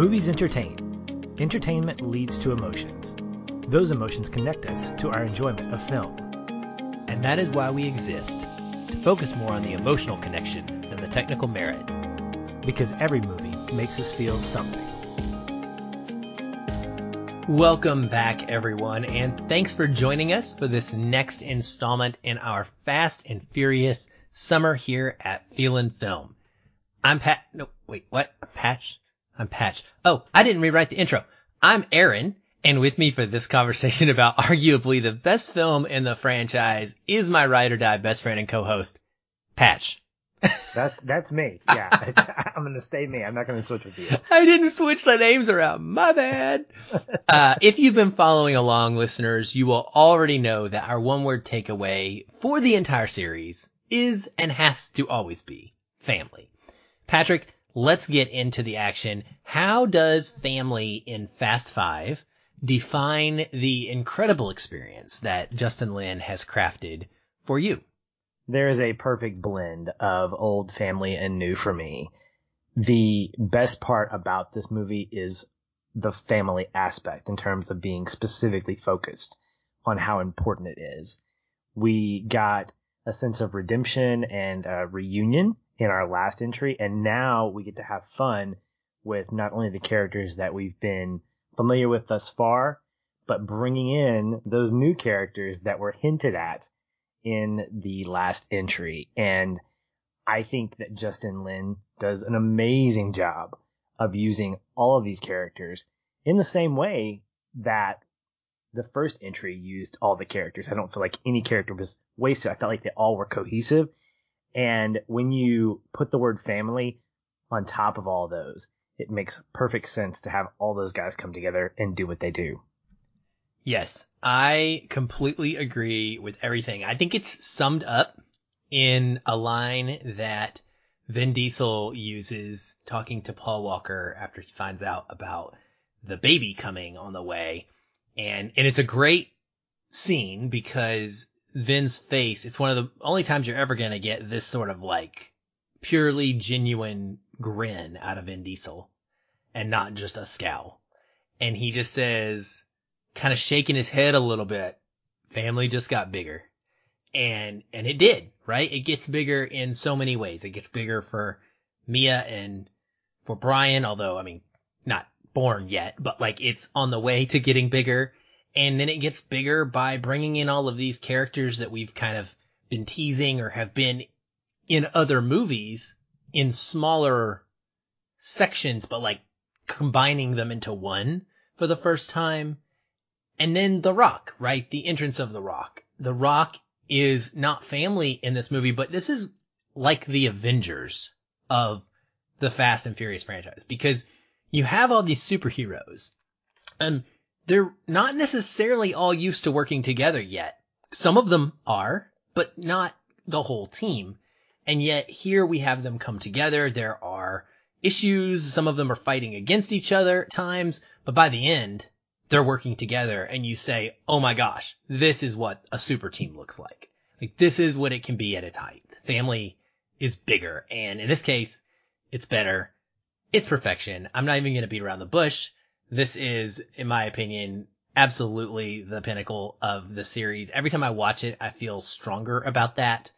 Movies entertain. Entertainment leads to emotions. Those emotions connect us to our enjoyment of film. And that is why we exist to focus more on the emotional connection than the technical merit. Because every movie makes us feel something. Welcome back, everyone, and thanks for joining us for this next installment in our Fast and Furious summer here at Feelin' Film. I'm Pat. No, wait, what? Patch? I'm Patch. Oh, I didn't rewrite the intro. I'm Aaron, and with me for this conversation about arguably the best film in the franchise is my ride or die best friend and co-host, Patch. That's that's me. Yeah, I'm gonna stay me. I'm not gonna switch with you. I didn't switch the names around. My bad. uh, if you've been following along, listeners, you will already know that our one word takeaway for the entire series is and has to always be family. Patrick, let's get into the action. How does family in Fast Five define the incredible experience that Justin Lin has crafted for you? There is a perfect blend of old family and new for me. The best part about this movie is the family aspect in terms of being specifically focused on how important it is. We got a sense of redemption and a reunion in our last entry, and now we get to have fun with not only the characters that we've been familiar with thus far, but bringing in those new characters that were hinted at in the last entry. And I think that Justin Lin does an amazing job of using all of these characters in the same way that the first entry used all the characters. I don't feel like any character was wasted. I felt like they all were cohesive. And when you put the word family on top of all those, it makes perfect sense to have all those guys come together and do what they do. Yes, I completely agree with everything. I think it's summed up in a line that Vin Diesel uses talking to Paul Walker after he finds out about the baby coming on the way. And, and it's a great scene because Vin's face, it's one of the only times you're ever going to get this sort of like purely genuine grin out of Vin Diesel and not just a scowl. And he just says, kind of shaking his head a little bit. Family just got bigger. And, and it did, right? It gets bigger in so many ways. It gets bigger for Mia and for Brian, although, I mean, not born yet, but like it's on the way to getting bigger. And then it gets bigger by bringing in all of these characters that we've kind of been teasing or have been in other movies in smaller sections, but like combining them into one for the first time. And then The Rock, right? The entrance of The Rock. The Rock is not family in this movie, but this is like the Avengers of the Fast and Furious franchise because you have all these superheroes and they're not necessarily all used to working together yet. Some of them are, but not the whole team. And yet here we have them come together. There are issues. Some of them are fighting against each other at times, but by the end, they're working together and you say, Oh my gosh, this is what a super team looks like. Like this is what it can be at its height. Family is bigger. And in this case, it's better. It's perfection. I'm not even going to beat around the bush. This is, in my opinion, absolutely the pinnacle of the series. Every time I watch it, I feel stronger about that.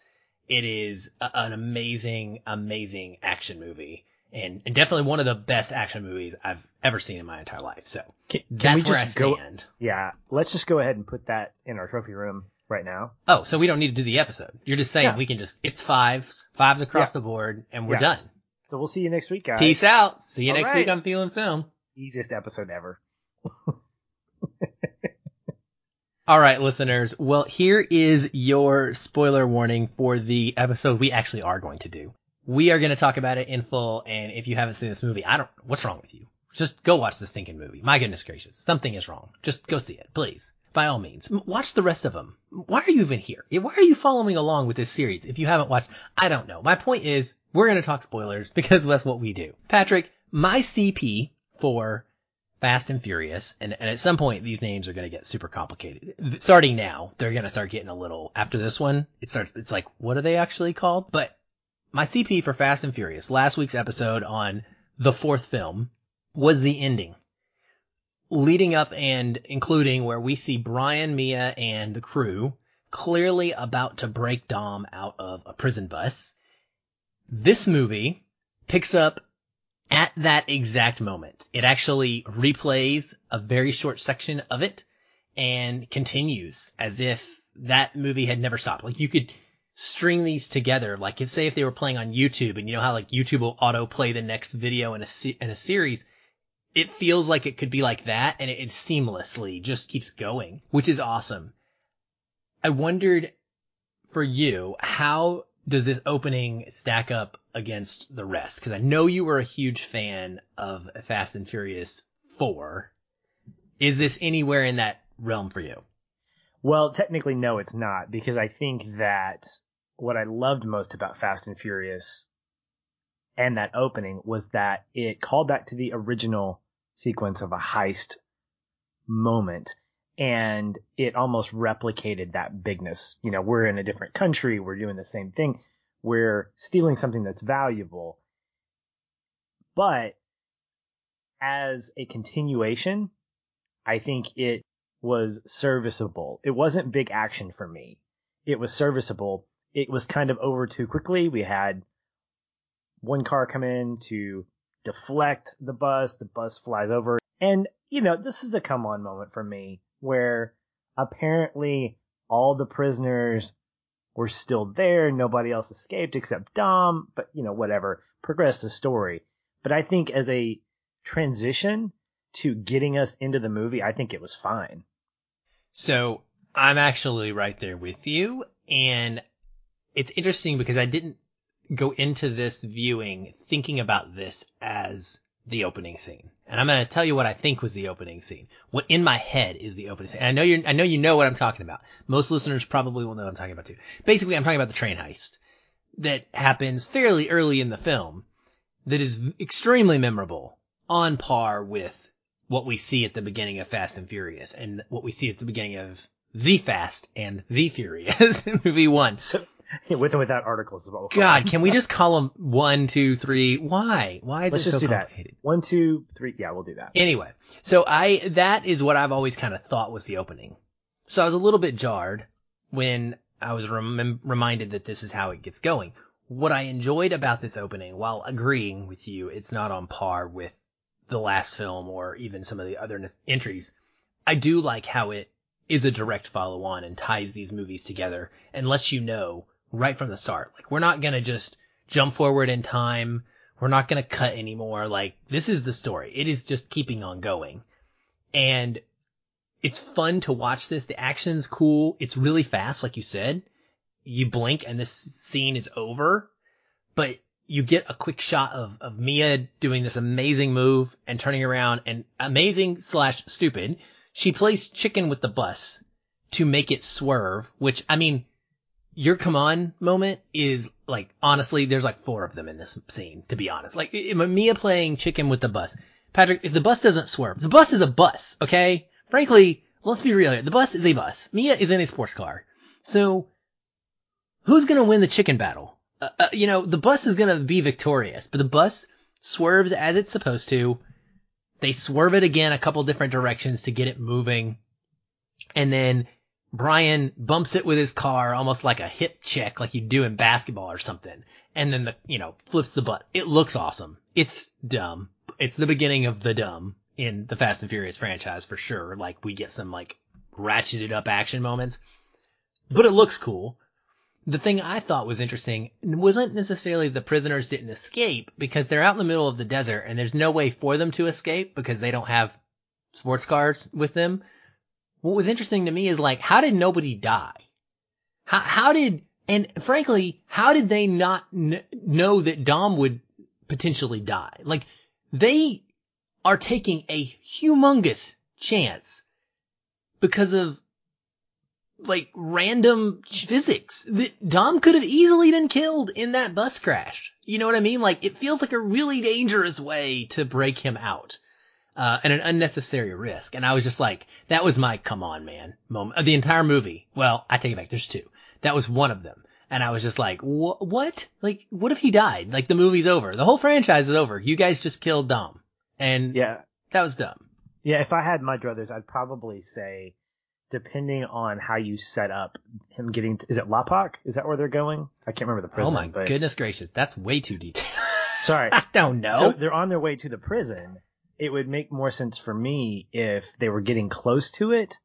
It is a, an amazing, amazing action movie and, and definitely one of the best action movies I've ever seen in my entire life. So Can, can that's we where I just go? stand. Yeah, let's just go ahead and put that in our trophy room right now. Oh, so we don't need to do the episode. You're just saying Yeah. we can just, it's fives, fives across Yeah. the board and we're Yes. done. So we'll see you next week, guys. Peace out. See you All next right. week on Feeling Film. Easiest episode ever. All right, listeners. Well, here is your spoiler warning for the episode we actually are going to do. We are going to talk about it in full, and if you haven't seen this movie, I don't, what's wrong with you? Just go watch this stinking movie. My goodness gracious. Something is wrong. Just go see it, please. By all means. Watch the rest of them. Why are you even here? Why are you following along with this series if you haven't watched? I don't know. My point is, we're going to talk spoilers because that's what we do. Patrick, my CP for Fast and Furious, and, and at some point these names are going to get super complicated. Starting now, they're going to start getting a little, after this one, it starts, it's like, what are they actually called? But my CP for Fast and Furious, last week's episode on the fourth film, was the ending. Leading up and including where we see Brian, Mia, and the crew clearly about to break Dom out of a prison bus. This movie picks up at that exact moment. It actually replays a very short section of it and continues as if that movie had never stopped. Like you could string these together. Like if say if they were playing on YouTube and you know how like YouTube will auto play the next video in a, in a series, it feels like it could be like that and it, it seamlessly just keeps going, which is awesome. I wondered for you, how does this opening stack up against the rest? Cause I know you were a huge fan of Fast and Furious 4. Is this anywhere in that realm for you? Well, technically, no, it's not because I think that what I loved most about Fast and Furious and that opening was that it called back to the original sequence of a heist moment and it almost replicated that bigness. You know, we're in a different country, we're doing the same thing, we're stealing something that's valuable. But as a continuation, I think it was serviceable. It wasn't big action for me. It was serviceable. It was kind of over too quickly. We had one car come in to deflect the bus. The bus flies over. And, you know, this is a come on moment for me where apparently all the prisoners were still there. Nobody else escaped except Dom, but, you know, whatever. Progress the story. But I think as a transition to getting us into the movie, I think it was fine. So I'm actually right there with you. And it's interesting because I didn't go into this viewing thinking about this as the opening scene. And I'm going to tell you what I think was the opening scene. What in my head is the opening scene. And I know you I know you know what I'm talking about. Most listeners probably will know what I'm talking about too. Basically, I'm talking about the train heist that happens fairly early in the film that is extremely memorable on par with what we see at the beginning of Fast and Furious and what we see at the beginning of The Fast and The Furious movie one. So, with and without articles as well. God, can we just call them one, two, three? Why? Why is Let's it just so do that. complicated? One, two, three. Yeah, we'll do that. Anyway, so I, that is what I've always kind of thought was the opening. So I was a little bit jarred when I was rem- reminded that this is how it gets going. What I enjoyed about this opening, while agreeing with you, it's not on par with the last film or even some of the other n- entries. I do like how it is a direct follow on and ties these movies together and lets you know right from the start. Like we're not going to just jump forward in time. We're not going to cut anymore. Like this is the story. It is just keeping on going. And it's fun to watch this. The action's cool. It's really fast, like you said. You blink and this scene is over, but you get a quick shot of, of Mia doing this amazing move and turning around and amazing slash stupid. She plays chicken with the bus to make it swerve, which I mean, your come on moment is like, honestly, there's like four of them in this scene, to be honest. Like, Mia playing chicken with the bus. Patrick, if the bus doesn't swerve, the bus is a bus, okay? Frankly, let's be real here. The bus is a bus. Mia is in a sports car. So, who's gonna win the chicken battle? Uh, uh, you know, the bus is gonna be victorious, but the bus swerves as it's supposed to. They swerve it again a couple different directions to get it moving. And then Brian bumps it with his car almost like a hip check like you do in basketball or something. And then the, you know, flips the butt. It looks awesome. It's dumb. It's the beginning of the dumb in the Fast and Furious franchise for sure. Like we get some like ratcheted up action moments, but it looks cool. The thing I thought was interesting wasn't necessarily the prisoners didn't escape because they're out in the middle of the desert and there's no way for them to escape because they don't have sports cars with them. What was interesting to me is like, how did nobody die? How, how did, and frankly, how did they not kn- know that Dom would potentially die? Like, they are taking a humongous chance because of like random physics that Dom could have easily been killed in that bus crash. You know what I mean? Like it feels like a really dangerous way to break him out. Uh, and an unnecessary risk. And I was just like, that was my come on, man moment of the entire movie. Well, I take it back. There's two. That was one of them. And I was just like, what? Like, what if he died? Like the movie's over. The whole franchise is over. You guys just killed Dom. And Yeah. that was dumb. Yeah, if I had my druthers, I'd probably say, depending on how you set up him getting, to, is it Lapak? Is that where they're going? I can't remember the prison. oh my but, goodness gracious. That's way too detailed. Sorry. I don't know. So they're on their way to the prison. It would make more sense for me if they were getting close to it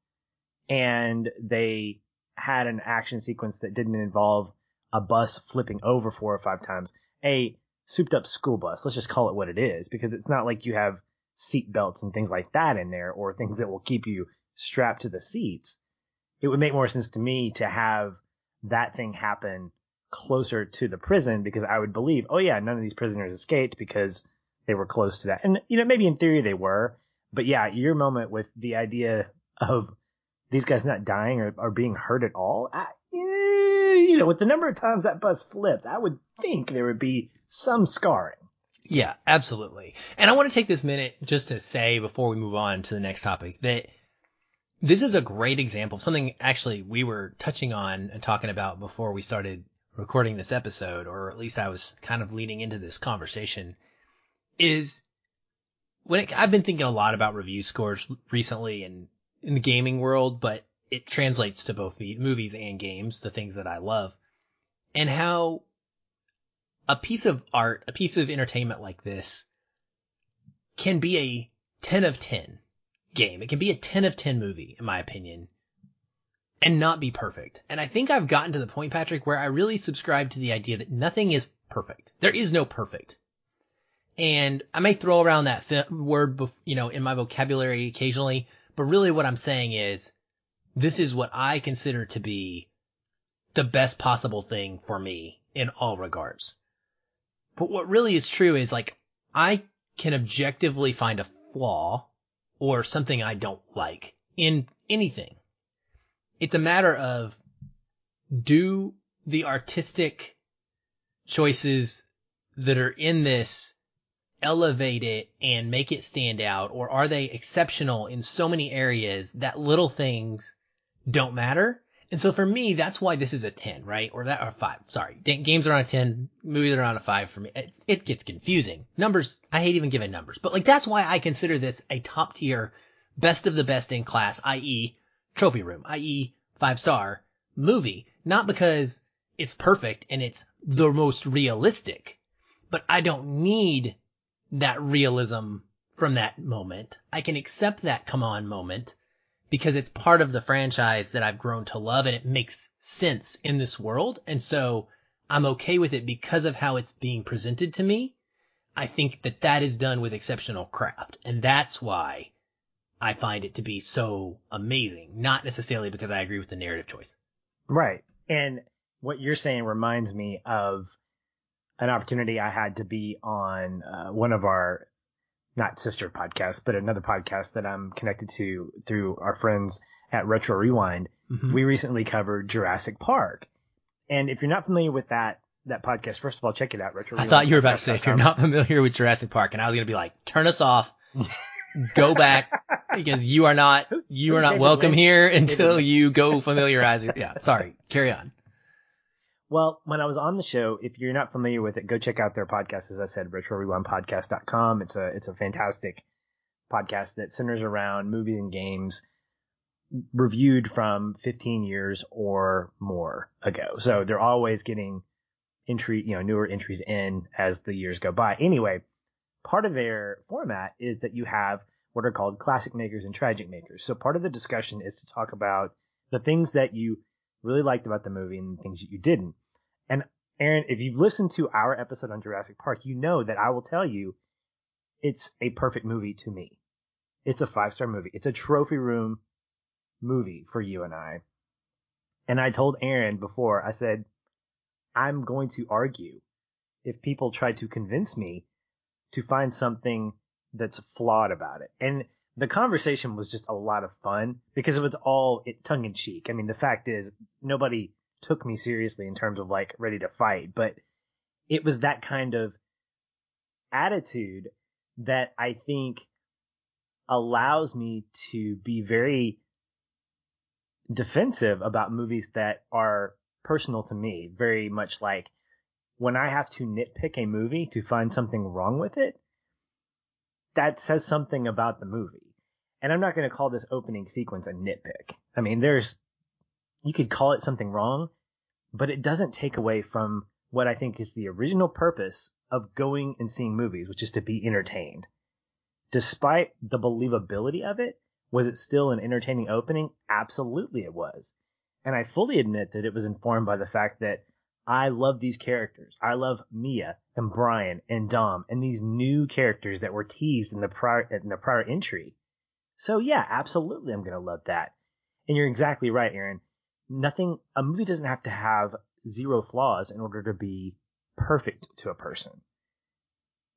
and they had an action sequence that didn't involve a bus flipping over four or five times. A souped up school bus. Let's just call it what it is because it's not like you have seat belts and things like that in there or things that will keep you strapped to the seats. It would make more sense to me to have that thing happen closer to the prison because I would believe, oh yeah, none of these prisoners escaped because they were close to that. And you know, maybe in theory they were, but yeah, your moment with the idea of these guys not dying or, or being hurt at all, I, eh, you know, with the number of times that bus flipped, I would think there would be some scarring. Yeah, absolutely. And I want to take this minute just to say before we move on to the next topic that this is a great example of something actually we were touching on and talking about before we started recording this episode, or at least I was kind of leading into this conversation is when it, I've been thinking a lot about review scores recently and in the gaming world, but it translates to both the movies and games, the things that I love and how a piece of art, a piece of entertainment like this can be a 10 of 10 game. It can be a 10 of 10 movie, in my opinion, and not be perfect. And I think I've gotten to the point, Patrick, where I really subscribe to the idea that nothing is perfect. There is no perfect. And I may throw around that word, bef- you know, in my vocabulary occasionally, but really what I'm saying is this is what I consider to be the best possible thing for me in all regards. But what really is true is like, I can objectively find a flaw or something I don't like in anything. It's a matter of do the artistic choices that are in this elevate it and make it stand out or are they exceptional in so many areas that little things don't matter? And so for me, that's why this is a 10, right? Or that, or 5. Sorry. Games are on a 10, movies are on a 5 for me. It, it gets confusing. Numbers, I hate even giving numbers, but like that's why I consider this a top tier, best of the best in class, i.e. trophy room, i.e. five star movie. Not because it's perfect and it's the most realistic, but I don't need that realism from that moment. I can accept that come on moment because it's part of the franchise that I've grown to love and it makes sense in this world. And so I'm okay with it because of how it's being presented to me. I think that that is done with exceptional craft. And that's why I find it to be so amazing. Not necessarily because I agree with the narrative choice. Right. And what you're saying reminds me of an opportunity I had to be on uh, one of our not sister podcasts, but another podcast that I'm connected to through our friends at Retro Rewind. Mhm. We recently covered Jurassic Park. And if you're not familiar with that that podcast, first of all, check it out. Retro. I thought you were about to say if you're not familiar with Jurassic Park, and I was going to be like, turn us off, go back, because you are not you are not welcome here until you go familiarize. your- Yeah, sorry, carry on. Well, when I was on the show, if you're not familiar with it, go check out their podcast. As I said, retrorewindpodcast.com. It's a, it's a fantastic podcast that centers around movies and games reviewed from 15 years or more ago. So they're always getting entry, you know, newer entries in as the years go by. Anyway, part of their format is that you have what are called classic makers and tragic makers. So part of the discussion is to talk about the things that you really liked about the movie and things that you didn't. And Aaron, if you've listened to our episode on Jurassic Park, you know that I will tell you it's a perfect movie to me. It's a five star movie. It's a trophy room movie for you and I. And I told Aaron before, I said, I'm going to argue if people try to convince me to find something that's flawed about it. And the conversation was just a lot of fun because it was all tongue in cheek. I mean, the fact is nobody took me seriously in terms of like ready to fight, but it was that kind of attitude that I think allows me to be very defensive about movies that are personal to me. Very much like when I have to nitpick a movie to find something wrong with it, that says something about the movie. And I'm not going to call this opening sequence a nitpick. I mean, there's, you could call it something wrong, but it doesn't take away from what I think is the original purpose of going and seeing movies, which is to be entertained. Despite the believability of it, was it still an entertaining opening? Absolutely it was. And I fully admit that it was informed by the fact that I love these characters. I love Mia and Brian and Dom and these new characters that were teased in the prior in the prior entry. So yeah, absolutely I'm gonna love that. And you're exactly right, Aaron. Nothing a movie doesn't have to have zero flaws in order to be perfect to a person.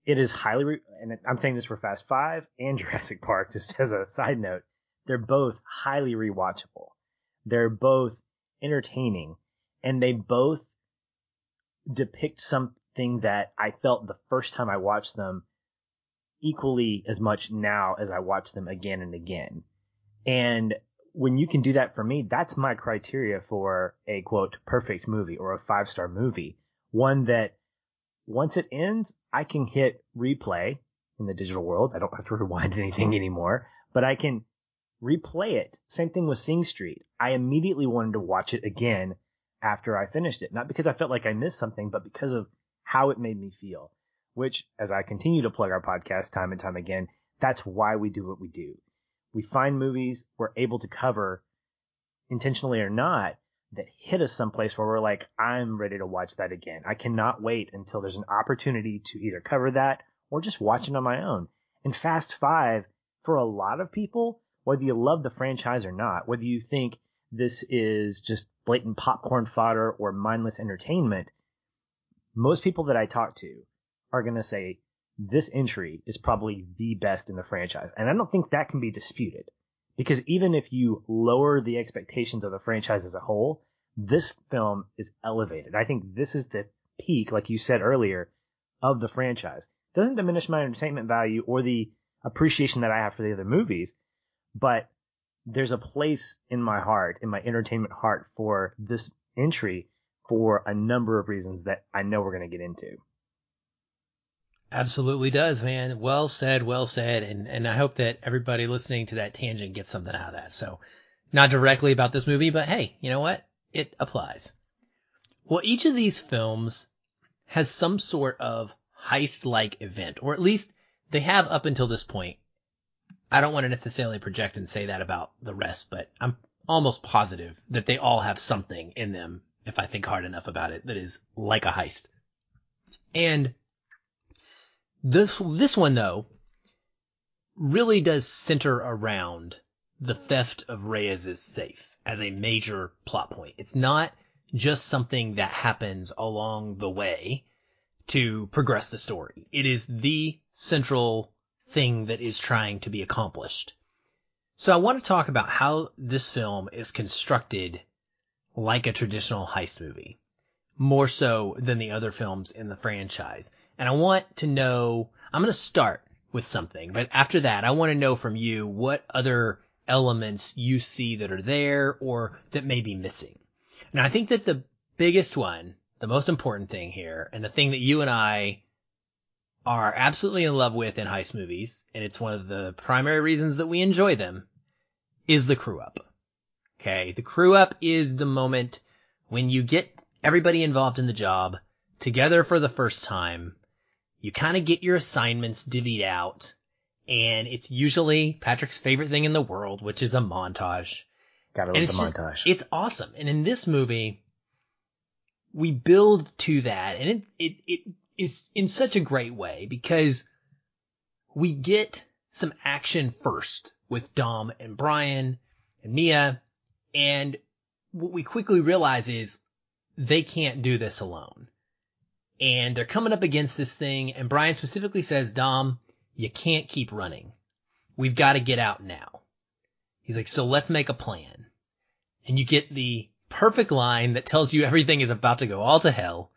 It is highly, re- and I'm saying this for Fast Five and Jurassic Park, just as a side note. They're both highly rewatchable. They're both entertaining, and they both depict something that I felt the first time I watched them equally as much now as I watch them again and again. And when you can do that for me, that's my criteria for a quote perfect movie or a five star movie. One that once it ends, I can hit replay in the digital world. I don't have to rewind anything anymore, but I can replay it. Same thing with Sing Street. I immediately wanted to watch it again after I finished it. Not because I felt like I missed something, but because of how it made me feel. Which, as I continue to plug our podcast time and time again, that's why we do what we do. We find movies we're able to cover, intentionally or not, that hit us someplace where we're like, I'm ready to watch that again. I cannot wait until there's an opportunity to either cover that or just watch it on my own. And Fast Five, for a lot of people, whether you love the franchise or not, whether you think this is just blatant popcorn fodder or mindless entertainment, most people that I talk to are going to say this entry is probably the best in the franchise. And I don't think that can be disputed because even if you lower the expectations of the franchise as a whole, this film is elevated. I think this is the peak, like you said earlier, of the franchise. Doesn't diminish my entertainment value or the appreciation that I have for the other movies, but there's a place in my heart, in my entertainment heart for this entry for a number of reasons that I know we're going to get into. Absolutely does, man. Well said, well said. And, and I hope that everybody listening to that tangent gets something out of that. So not directly about this movie, but hey, you know what? It applies. Well, each of these films has some sort of heist-like event, or at least they have up until this point. I don't want to necessarily project and say that about the rest, but I'm almost positive that they all have something in them, if I think hard enough about it, that is like a heist. And this, this one though, really does center around the theft of Reyes's safe as a major plot point. It's not just something that happens along the way to progress the story. It is the central thing that is trying to be accomplished. So I want to talk about how this film is constructed like a traditional heist movie, more so than the other films in the franchise. And I want to know, I'm going to start with something, but after that, I want to know from you what other elements you see that are there or that may be missing. Now I think that the biggest one, the most important thing here, and the thing that you and I are absolutely in love with in heist movies, and it's one of the primary reasons that we enjoy them, is the crew up. Okay. The crew up is the moment when you get everybody involved in the job together for the first time. You kind of get your assignments divvied out and it's usually Patrick's favorite thing in the world, which is a montage. Gotta love the just, montage. It's awesome. And in this movie, we build to that and it, it, it is in such a great way because we get some action first with Dom and Brian and Mia. And what we quickly realize is they can't do this alone. And they're coming up against this thing. And Brian specifically says, Dom, you can't keep running. We've got to get out now. He's like, so let's make a plan. And you get the perfect line that tells you everything is about to go all to hell.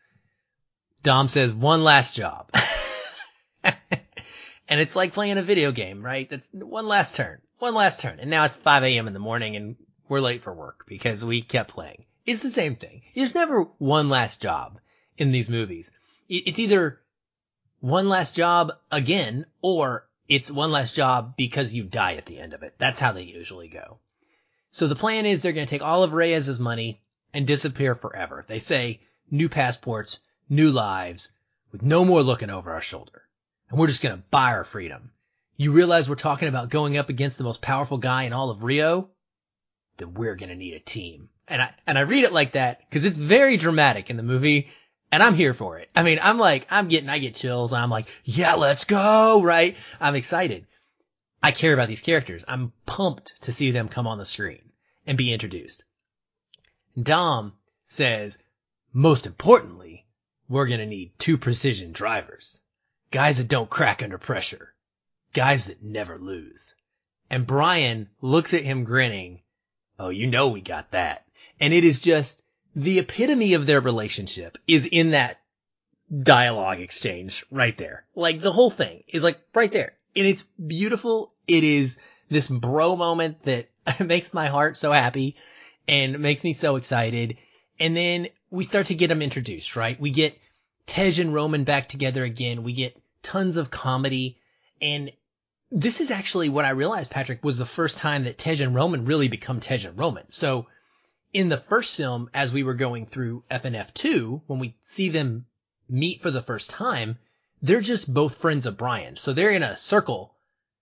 Dom says one last job. and it's like playing a video game, right? That's one last turn, one last turn. And now it's 5 a.m. in the morning and we're late for work because we kept playing. It's the same thing. There's never one last job in these movies. It's either one last job again or It's one last job because you die at the end of it. That's how they usually go. So the plan is they're going to take all of Reyes's money and disappear forever. They say new passports, new lives, with no more looking over our shoulder. And we're just going to buy our freedom. You realize we're talking about going up against the most powerful guy in all of Rio? Then we're going to need a team. And I, and I read it like that because it's very dramatic in the movie and I'm here for it. I mean, I'm like, I'm getting, I get chills. I'm like, yeah, let's go. Right. I'm excited. I care about these characters. I'm pumped to see them come on the screen and be introduced. Dom says, most importantly, we're going to need two precision drivers. Guys that don't crack under pressure. Guys that never lose. And Brian looks at him grinning. Oh, you know we got that. And it is just the epitome of their relationship is in that dialogue exchange right there. Like the whole thing is like right there. And it's beautiful. It is this bro moment that makes my heart so happy and makes me so excited. And then we start to get them introduced, right? We get Tej and Roman back together again. We get tons of comedy. And this is actually what I realized, Patrick, was the first time that Tej and Roman really become Tej and Roman. So in the first film, as we were going through FNF2, when we see them meet for the first time, they're just both friends of Brian. So they're in a circle.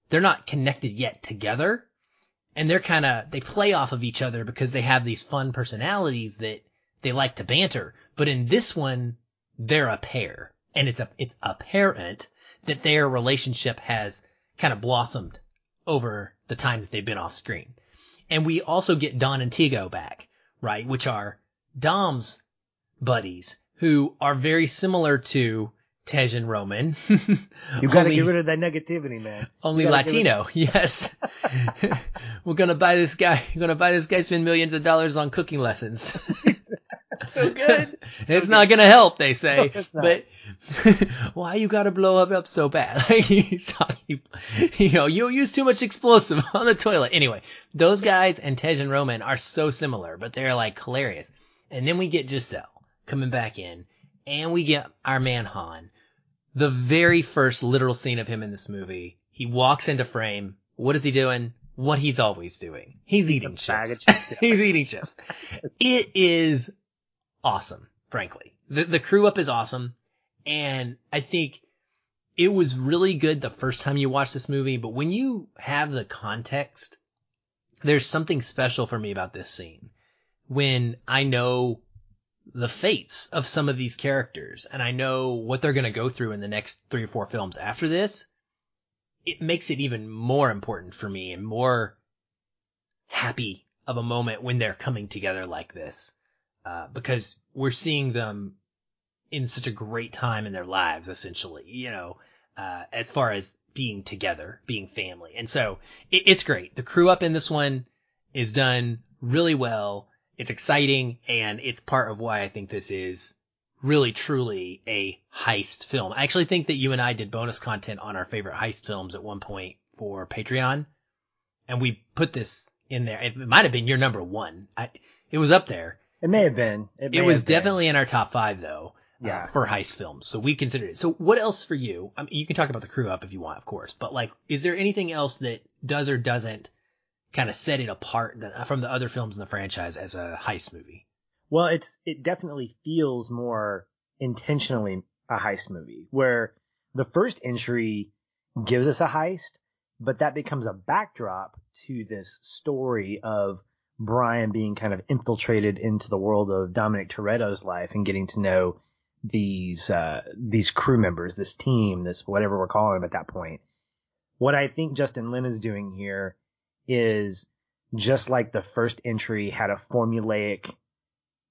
They're not connected yet together. And they're kind of, they play off of each other because they have these fun personalities that they like to banter. But in this one, they're a pair. And it's a, it's apparent that their relationship has kind of blossomed over the time that they've been off screen. And we also get Don and Tego back, right? Which are Dom's buddies who are very similar to Tej and Roman. you gotta only, get rid of that negativity, man. Only Latino, yes. We're gonna buy this guy. We're gonna buy this guy spend millions of dollars on cooking lessons. so good. it's not gonna help, they say. No, but why you gotta blow up up so bad? he's talking, you know, you use too much explosive on the toilet. Anyway, those guys and Tej and Roman are so similar, but they're like hilarious. And then we get Giselle coming back in and we get our man Han. The very first literal scene of him in this movie, he walks into frame. What is he doing? What he's always doing. He's eating chips. chips. he's eating chips. It is awesome, frankly. The, the crew up is awesome. And I think it was really good the first time you watch this movie, but when you have the context, there's something special for me about this scene. When I know the fates of some of these characters and I know what they're going to go through in the next three or four films after this, it makes it even more important for me and more happy of a moment when they're coming together like this. Uh, because we're seeing them in such a great time in their lives, essentially, you know, uh, as far as being together, being family. And so it, it's great. The crew up in this one is done really well. It's exciting and it's part of why I think this is really truly a heist film. I actually think that you and I did bonus content on our favorite heist films at one point for Patreon and we put this in there. It might have been your number one. I, it was up there. It may have been. It, it was definitely in our top five though. Yeah. Uh, for heist films. So we considered it. So what else for you? I mean, you can talk about the crew up if you want, of course, but like, is there anything else that does or doesn't kind of set it apart from the other films in the franchise as a heist movie? Well, it's, it definitely feels more intentionally a heist movie where the first entry gives us a heist, but that becomes a backdrop to this story of Brian being kind of infiltrated into the world of Dominic Toretto's life and getting to know these uh, these crew members, this team, this whatever we're calling them at that point. What I think Justin Lin is doing here is just like the first entry had a formulaic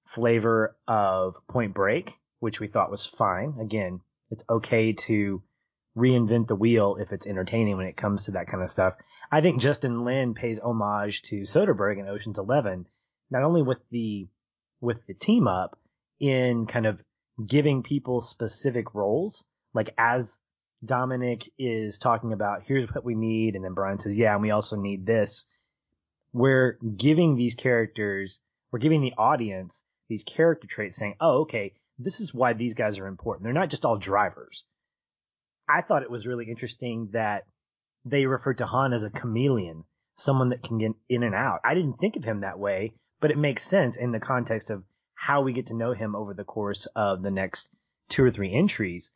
flavor of Point Break, which we thought was fine. Again, it's okay to reinvent the wheel if it's entertaining when it comes to that kind of stuff. I think Justin Lin pays homage to Soderbergh in Ocean's Eleven, not only with the with the team up in kind of giving people specific roles. Like as Dominic is talking about, here's what we need, and then Brian says, yeah, and we also need this. We're giving these characters, we're giving the audience these character traits saying, oh, okay, this is why these guys are important. They're not just all drivers. I thought it was really interesting that they refer to Han as a chameleon, someone that can get in and out. I didn't think of him that way, but it makes sense in the context of how we get to know him over the course of the next two or three entries.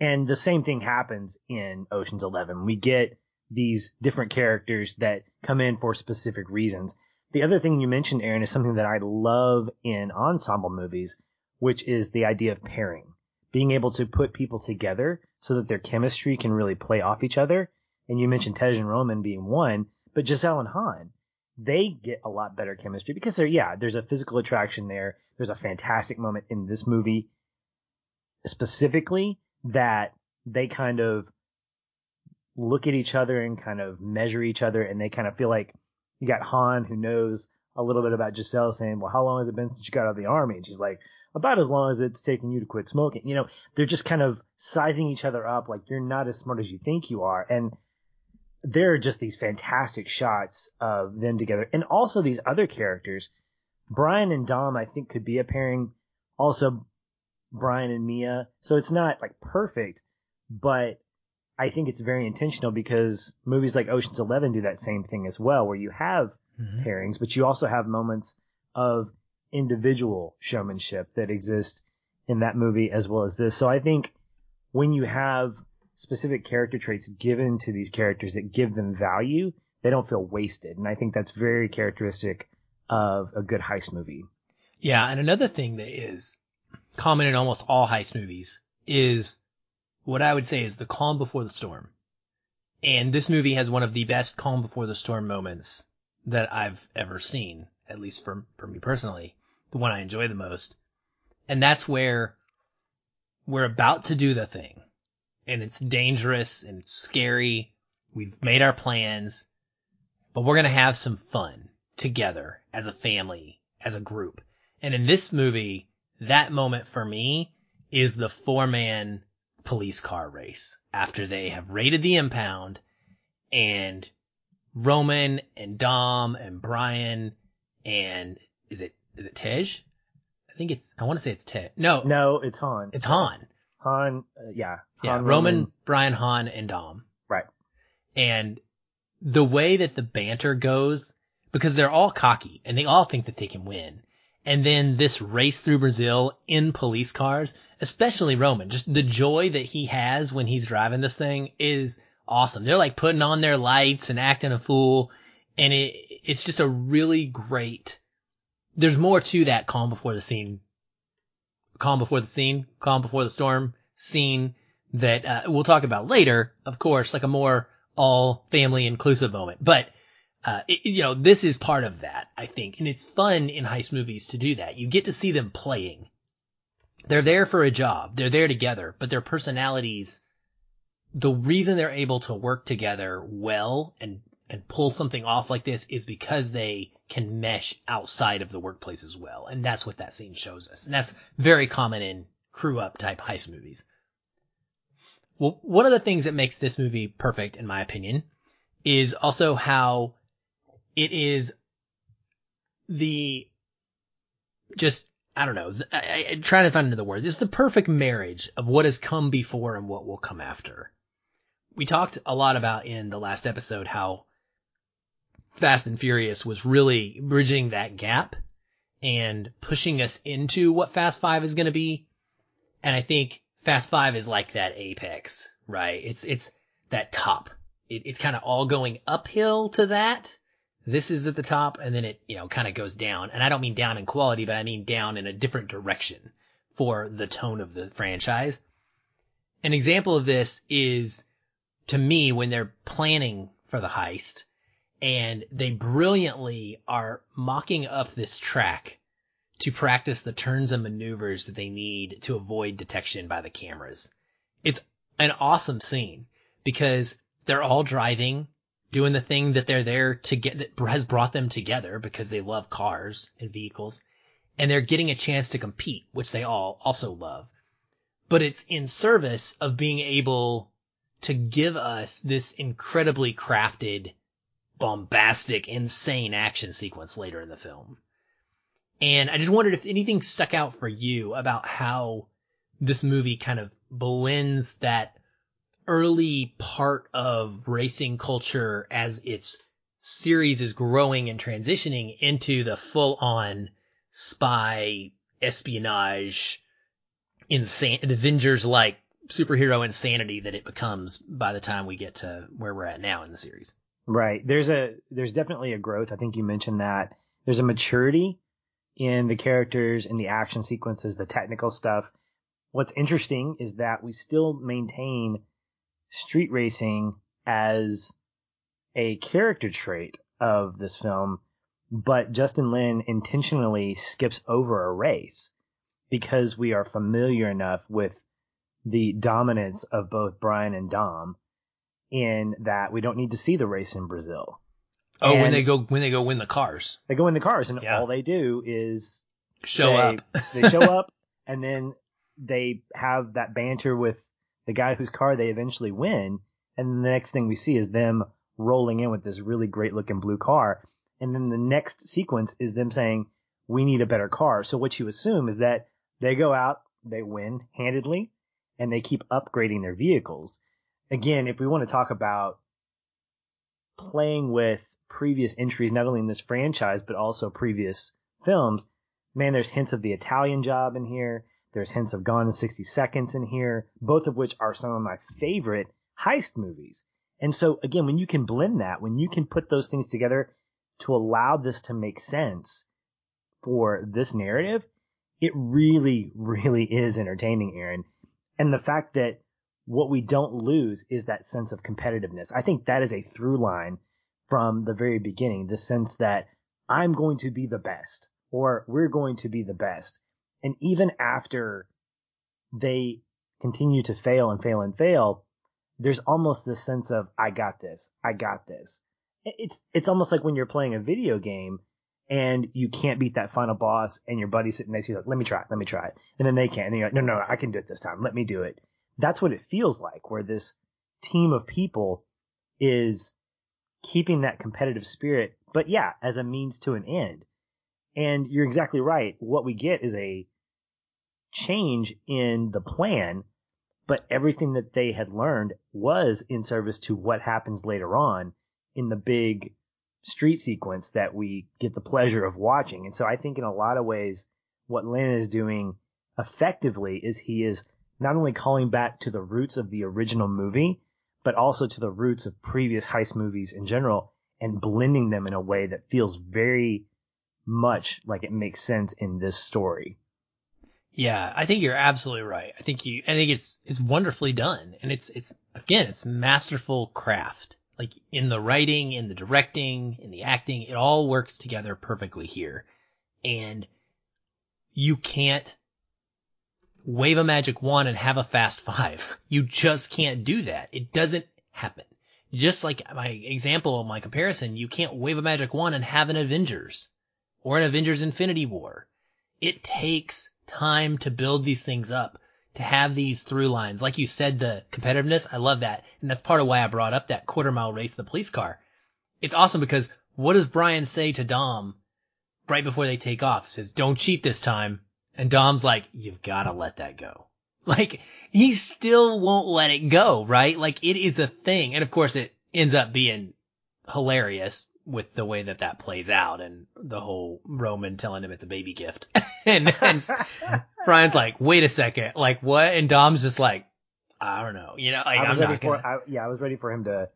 And the same thing happens in Ocean's 11. We get these different characters that come in for specific reasons. The other thing you mentioned, Aaron, is something that I love in ensemble movies, which is the idea of pairing. Being able to put people together so that their chemistry can really play off each other. And you mentioned Tej and Roman being one, but Giselle and Han, they get a lot better chemistry because they're, yeah, there's a physical attraction there. There's a fantastic moment in this movie specifically that they kind of look at each other and kind of measure each other and they kind of feel like you got Han who knows a little bit about Giselle saying, well, how long has it been since you got out of the army? And she's like, about as long as it's taking you to quit smoking. You know, they're just kind of sizing each other up like you're not as smart as you think you are. And there are just these fantastic shots of them together. And also these other characters. Brian and Dom, I think, could be a pairing. Also, Brian and Mia. So it's not like perfect, but I think it's very intentional because movies like Ocean's Eleven do that same thing as well, where you have mm-hmm. pairings, but you also have moments of individual showmanship that exist in that movie as well as this. So I think when you have specific character traits given to these characters that give them value, they don't feel wasted. And I think that's very characteristic of a good heist movie. Yeah. And another thing that is common in almost all heist movies is what I would say is the calm before the storm. And this movie has one of the best calm before the storm moments that I've ever seen, at least for, for me personally, the one I enjoy the most. And that's where we're about to do the thing and it's dangerous and it's scary. We've made our plans, but we're going to have some fun together as a family, as a group. And in this movie, that moment for me is the four man police car race after they have raided the impound and Roman and Dom and Brian and is it, is it Tej? I think it's, I want to say it's Tej. No. No, it's Han. It's Han. Han, uh, yeah. Han, yeah, Roman, Roman, Brian, Han, and Dom. Right. And the way that the banter goes, because they're all cocky and they all think that they can win. And then this race through Brazil in police cars, especially Roman, just the joy that he has when he's driving this thing is awesome. They're like putting on their lights and acting a fool. And it, it's just a really great, there's more to that calm before the scene calm before the scene, calm before the storm scene that uh, we'll talk about later, of course, like a more all family inclusive moment. But uh, it, you know, this is part of that, I think, and it's fun in heist movies to do that. You get to see them playing. They're there for a job. They're there together, but their personalities, the reason they're able to work together well and and pull something off like this is because they can mesh outside of the workplace as well. And that's what that scene shows us. And that's very common in crew up type heist movies. Well, one of the things that makes this movie perfect, in my opinion, is also how it is the just I don't know. I, I, trying to find the word. It's the perfect marriage of what has come before and what will come after. We talked a lot about in the last episode how Fast and Furious was really bridging that gap and pushing us into what Fast Five is going to be. And I think Fast Five is like that apex, right? It's, it's that top. It, it's kind of all going uphill to that. This is at the top and then it, you know, kind of goes down. And I don't mean down in quality, but I mean down in a different direction for the tone of the franchise. An example of this is to me when they're planning for the heist and they brilliantly are mocking up this track to practice the turns and maneuvers that they need to avoid detection by the cameras. It's an awesome scene because they're all driving, doing the thing that they're there to get that has brought them together because they love cars and vehicles and they're getting a chance to compete, which they all also love. But it's in service of being able to give us this incredibly crafted bombastic, insane action sequence later in the film. And I just wondered if anything stuck out for you about how this movie kind of blends that early part of racing culture as its series is growing and transitioning into the full on spy espionage insane Avengers like superhero insanity that it becomes by the time we get to where we're at now in the series. Right. There's a there's definitely a growth. I think you mentioned that. There's a maturity in the characters, in the action sequences, the technical stuff. What's interesting is that we still maintain street racing as a character trait of this film, but Justin Lin intentionally skips over a race because we are familiar enough with the dominance of both Brian and Dom in that we don't need to see the race in Brazil. Oh, And when they go when they go win the cars, They go in the cars and Yeah. all they do is show they, up. they show up and then they have that banter with the guy whose car they eventually win. And the next thing we see is them rolling in with this really great looking blue car. And then the next sequence is them saying, we need a better car. So what you assume is that they go out, they win handedly, and they keep upgrading their vehicles. Again, if we want to talk about playing with previous entries, not only in this franchise, but also previous films, man, there's hints of the Italian job in here. There's hints of Gone in 60 Seconds in here, both of which are some of my favorite heist movies. And so again, when you can blend that, when you can put those things together to allow this to make sense for this narrative, it really, really is entertaining, Aaron. And the fact that what we don't lose is that sense of competitiveness. I think that is a through line from the very beginning, the sense that I'm going to be the best or we're going to be the best. And even after they continue to fail and fail and fail, there's almost this sense of, I got this. I got this. It's, it's almost like when you're playing a video game and you can't beat that final boss and your buddy's sitting next to you like, let me try it, let me try it. And then they can't. And you're like, no, no, I can do it this time. Let me do it. That's what it feels like where this team of people is keeping that competitive spirit, but yeah, as a means to an end. And you're exactly right. What we get is a change in the plan, but everything that they had learned was in service to what happens later on in the big street sequence that we get the pleasure of watching. And so I think in a lot of ways, what Lin is doing effectively is he is not only calling back to the roots of the original movie, but also to the roots of previous heist movies in general and blending them in a way that feels very much like it makes sense in this story. Yeah, I think you're absolutely right. I think you, I think it's, it's wonderfully done. And it's, it's, again, it's masterful craft. Like in the writing, in the directing, in the acting, it all works together perfectly here. And you can't wave a magic wand and have a fast five. You just can't do that. It doesn't happen. Just like my example, my comparison, you can't wave a magic wand and have an Avengers or an Avengers Infinity War. It takes time to build these things up, to have these through lines. Like you said, the competitiveness, I love that. And that's part of why I brought up that quarter mile race the police car. It's awesome because what does Brian say to Dom right before they take off? He says, don't cheat this time. And Dom's like, you've gotta let that go. Like, he still won't let it go, right? Like, it is a thing. And of course, it ends up being hilarious with the way that that plays out and the whole Roman telling him it's a baby gift. and, and Brian's like, wait a second, like what? And Dom's just like, I don't know, you know, like, I was I'm ready not for, gonna. I, yeah, I was ready for him to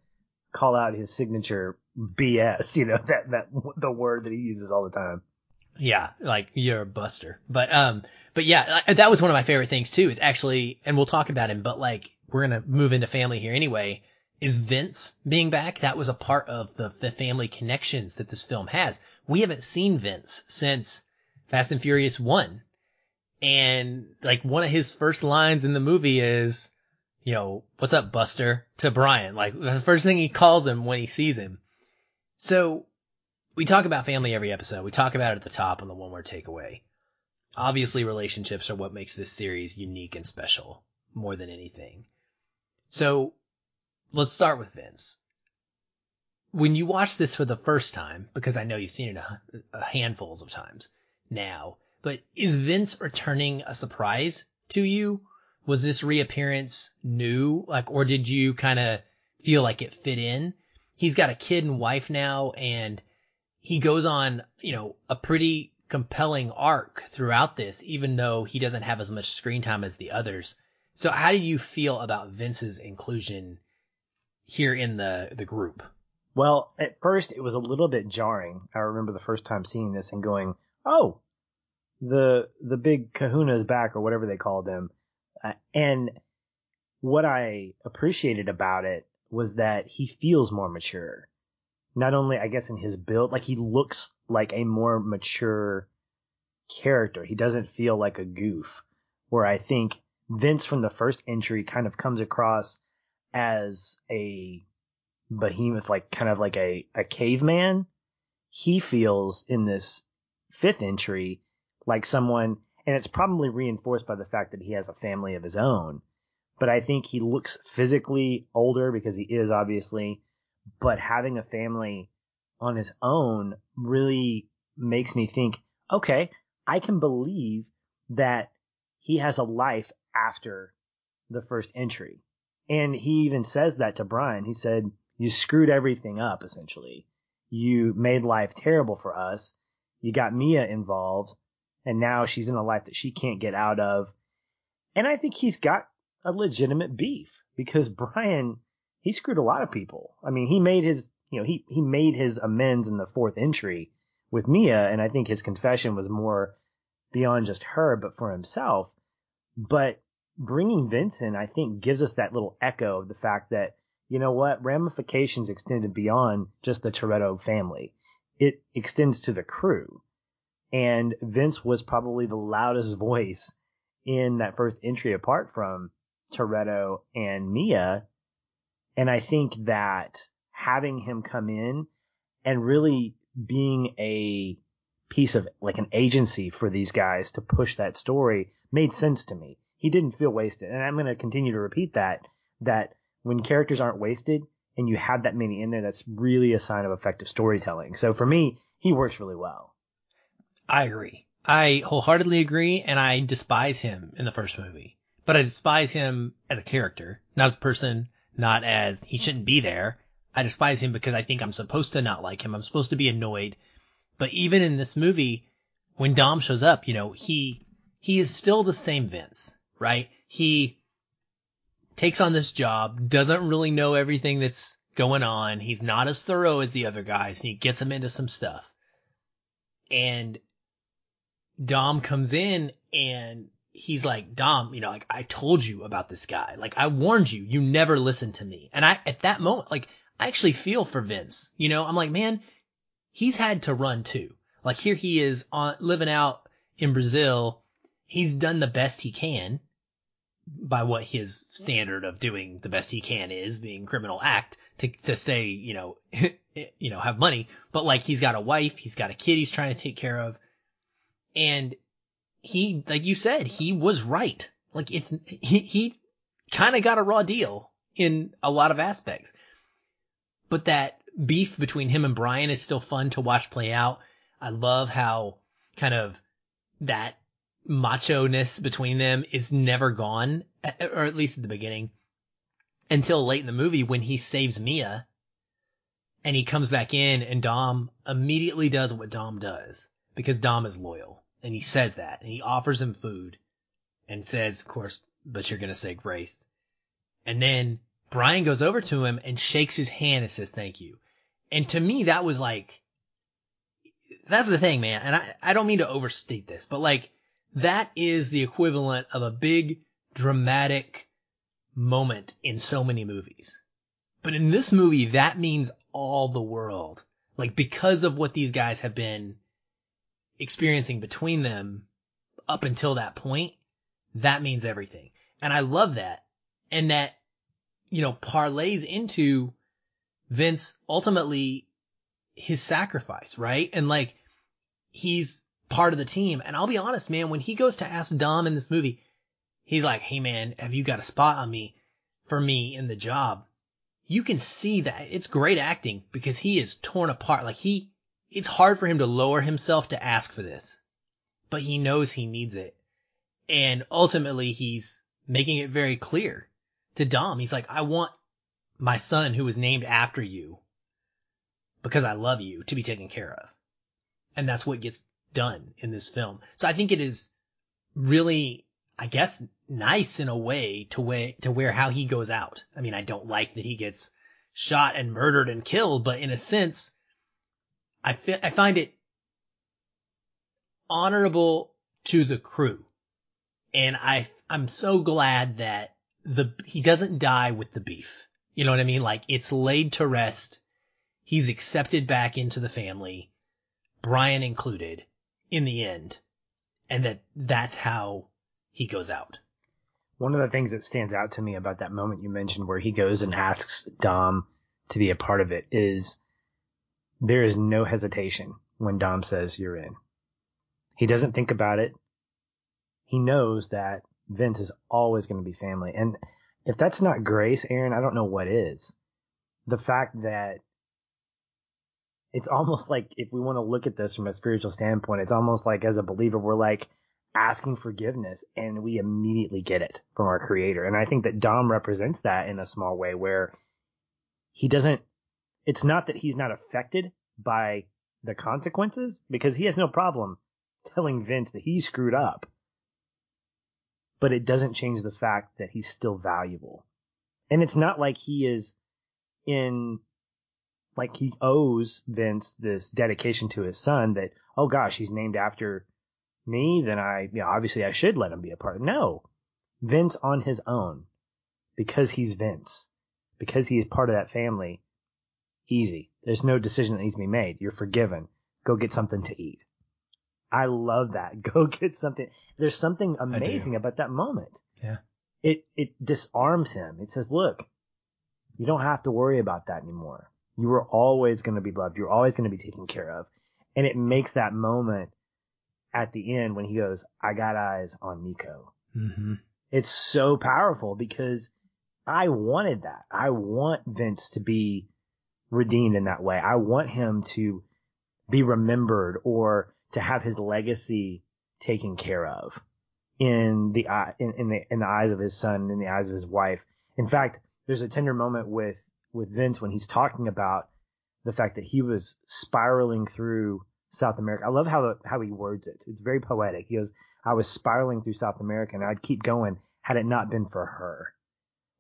call out his signature BS, you know, that, that, the word that he uses all the time. Yeah, like you're a buster. But um but yeah, that was one of my favorite things too, is actually and we'll talk about him, but like we're gonna move into family here anyway, is Vince being back. That was a part of the the family connections that this film has. We haven't seen Vince since Fast and Furious one. And like one of his first lines in the movie is, you know, what's up, Buster? To Brian. Like the first thing he calls him when he sees him. So we talk about family every episode. We talk about it at the top on the one word takeaway. Obviously, relationships are what makes this series unique and special more than anything. So let's start with Vince. When you watch this for the first time, because I know you've seen it a, a handfuls of times now, but is Vince returning a surprise to you? was this reappearance new? Like, or did you kind of feel like it fit in? He's got a kid and wife now and he goes on, you know, a pretty compelling arc throughout this, even though he doesn't have as much screen time as the others. So how do you feel about Vince's inclusion here in the, the group? Well, at first it was a little bit jarring. I remember the first time seeing this and going, "Oh, the the big Kahuna is back," or whatever they called him. Uh, and what I appreciated about it was that he feels more mature. Not only, I guess, in his build, like he looks like a more mature character. He doesn't feel like a goof. Where I think Vince from the first entry kind of comes across as a behemoth, like kind of like a, a caveman. He feels in this fifth entry like someone, and it's probably reinforced by the fact that he has a family of his own. But I think he looks physically older because he is obviously, but having a family on his own really makes me think, okay, I can believe that he has a life after the first entry. And he even says that to Brian. He said, you screwed everything up, essentially. You made life terrible for us. You got Mia involved, and now she's in a life that she can't get out of. And I think he's got a legitimate beef because Brian, he screwed a lot of people. I mean, he made his, you know, he, he made his amends in the fourth entry with Mia, and I think his confession was more beyond just her, but for himself. But bringing Vince in, I think, gives us that little echo of the fact that, you know what, ramifications extended beyond just the Toretto family. It extends to the crew. And Vince was probably the loudest voice in that first entry apart from Toretto and Mia. And I think that having him come in and really being a piece of like an agency for these guys to push that story made sense to me. He didn't feel wasted. And I'm going to continue to repeat that, that when characters aren't wasted and you have that many in there, that's really a sign of effective storytelling. So for me, he works really well. I agree. I wholeheartedly agree, and I despise him in the first movie. But I despise him as a character, not as a person, not as he shouldn't be there. I despise him because I think I'm supposed to not like him. I'm supposed to be annoyed. But even in this movie, when Dom shows up, you know, he, he is still the same Vince, right? He takes on this job, doesn't really know everything that's going on. He's not as thorough as the other guys and he gets him into some stuff. And Dom comes in and he's like, Dom, you know, like I told you about this guy. Like I warned you. You never listened to me. And I, at that moment, like I actually feel for Vince. You know, I'm like, man, he's had to run too. Like here he is on living out in Brazil. He's done the best he can by what his standard of doing the best he can is being criminal act to, to stay, you know, you know, have money. But like he's got a wife, he's got a kid he's trying to take care of. And he, like you said, he was right. Like it's, he, he kind of got a raw deal in a lot of aspects. But that beef between him and Brian is still fun to watch play out. I love how kind of that macho ness between them is never gone, or at least at the beginning, until late in the movie when he saves Mia and he comes back in and Dom immediately does what Dom does because Dom is loyal and he says that and he offers him food and says, of course, but you're going to say grace. And then Brian goes over to him and shakes his hand and says, thank you. And to me, that was like, that's the thing, man. And I, I don't mean to overstate this, but like, that is the equivalent of a big dramatic moment in so many movies. But in this movie, that means all the world. Like, because of what these guys have been experiencing between them up until that point, that means everything. And I love that. And that, you know, parlays into Vince ultimately his sacrifice, right? And like, he's part of the team. And I'll be honest, man, when he goes to ask Dom in this movie, he's like, Hey man, have you got a spot on me for me in the job? You can see that it's great acting because he is torn apart. Like he, it's hard for him to lower himself to ask for this, but he knows he needs it. And ultimately he's making it very clear to Dom. He's like, I want my son who was named after you because I love you to be taken care of. And that's what gets done in this film. So I think it is really, I guess, nice in a way to way, to where how he goes out. I mean, I don't like that he gets shot and murdered and killed, but in a sense, I fi- I find it honorable to the crew. And I, I'm so glad that the, he doesn't die with the beef. You know what I mean? Like it's laid to rest. He's accepted back into the family, Brian included, in the end. And that that's how he goes out. One of the things that stands out to me about that moment you mentioned where he goes and asks Dom to be a part of it is there is no hesitation when Dom says you're in. He doesn't think about it. He knows that Vince is always going to be family. And if that's not grace, Aaron, I don't know what is. The fact that it's almost like if we want to look at this from a spiritual standpoint, it's almost like as a believer, we're like asking forgiveness and we immediately get it from our creator. And I think that Dom represents that in a small way where he doesn't, it's not that he's not affected by the consequences because he has no problem telling Vince that he screwed up. But it doesn't change the fact that he's still valuable. And it's not like he is in like he owes Vince this dedication to his son that, oh gosh, he's named after me, then I, you know, obviously I should let him be a part. No, Vince on his own, because he's Vince, because he is part of that family. Easy. There's no decision that needs to be made. You're forgiven. Go get something to eat. I love that. Go get something. There's something amazing about that moment. Yeah. It, it disarms him. It says, look, you don't have to worry about that anymore. You are always going to be loved. You're always going to be taken care of. And it makes that moment at the end when he goes, I got eyes on Nico. Mm-hmm. It's so powerful because I wanted that. I want Vince to be redeemed in that way. I want him to be remembered or to have his legacy taken care of in the in, in the, in the eyes of his son, in the eyes of his wife. In fact, there's a tender moment with, with Vince when he's talking about the fact that he was spiraling through South America. I love how how he words it. It's very poetic. He goes, "I was spiraling through South America, and I'd keep going had it not been for her."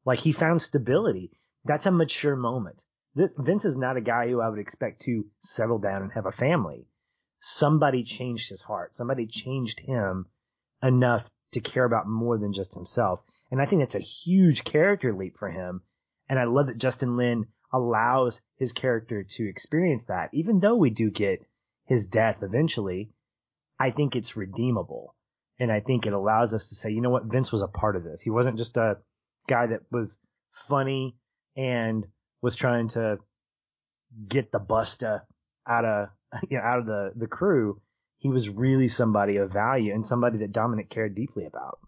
Like he found stability. That's a mature moment. This Vince is not a guy who I would expect to settle down and have a family. Somebody changed his heart. Somebody changed him enough to care about more than just himself. And I think that's a huge character leap for him. And I love that Justin Lin allows his character to experience that, even though we do get his death eventually, I think it's redeemable. And I think it allows us to say, you know what, Vince was a part of this. He wasn't just a guy that was funny and was trying to get the busta out of you know out of the the crew. He was really somebody of value and somebody that Dominic cared deeply about.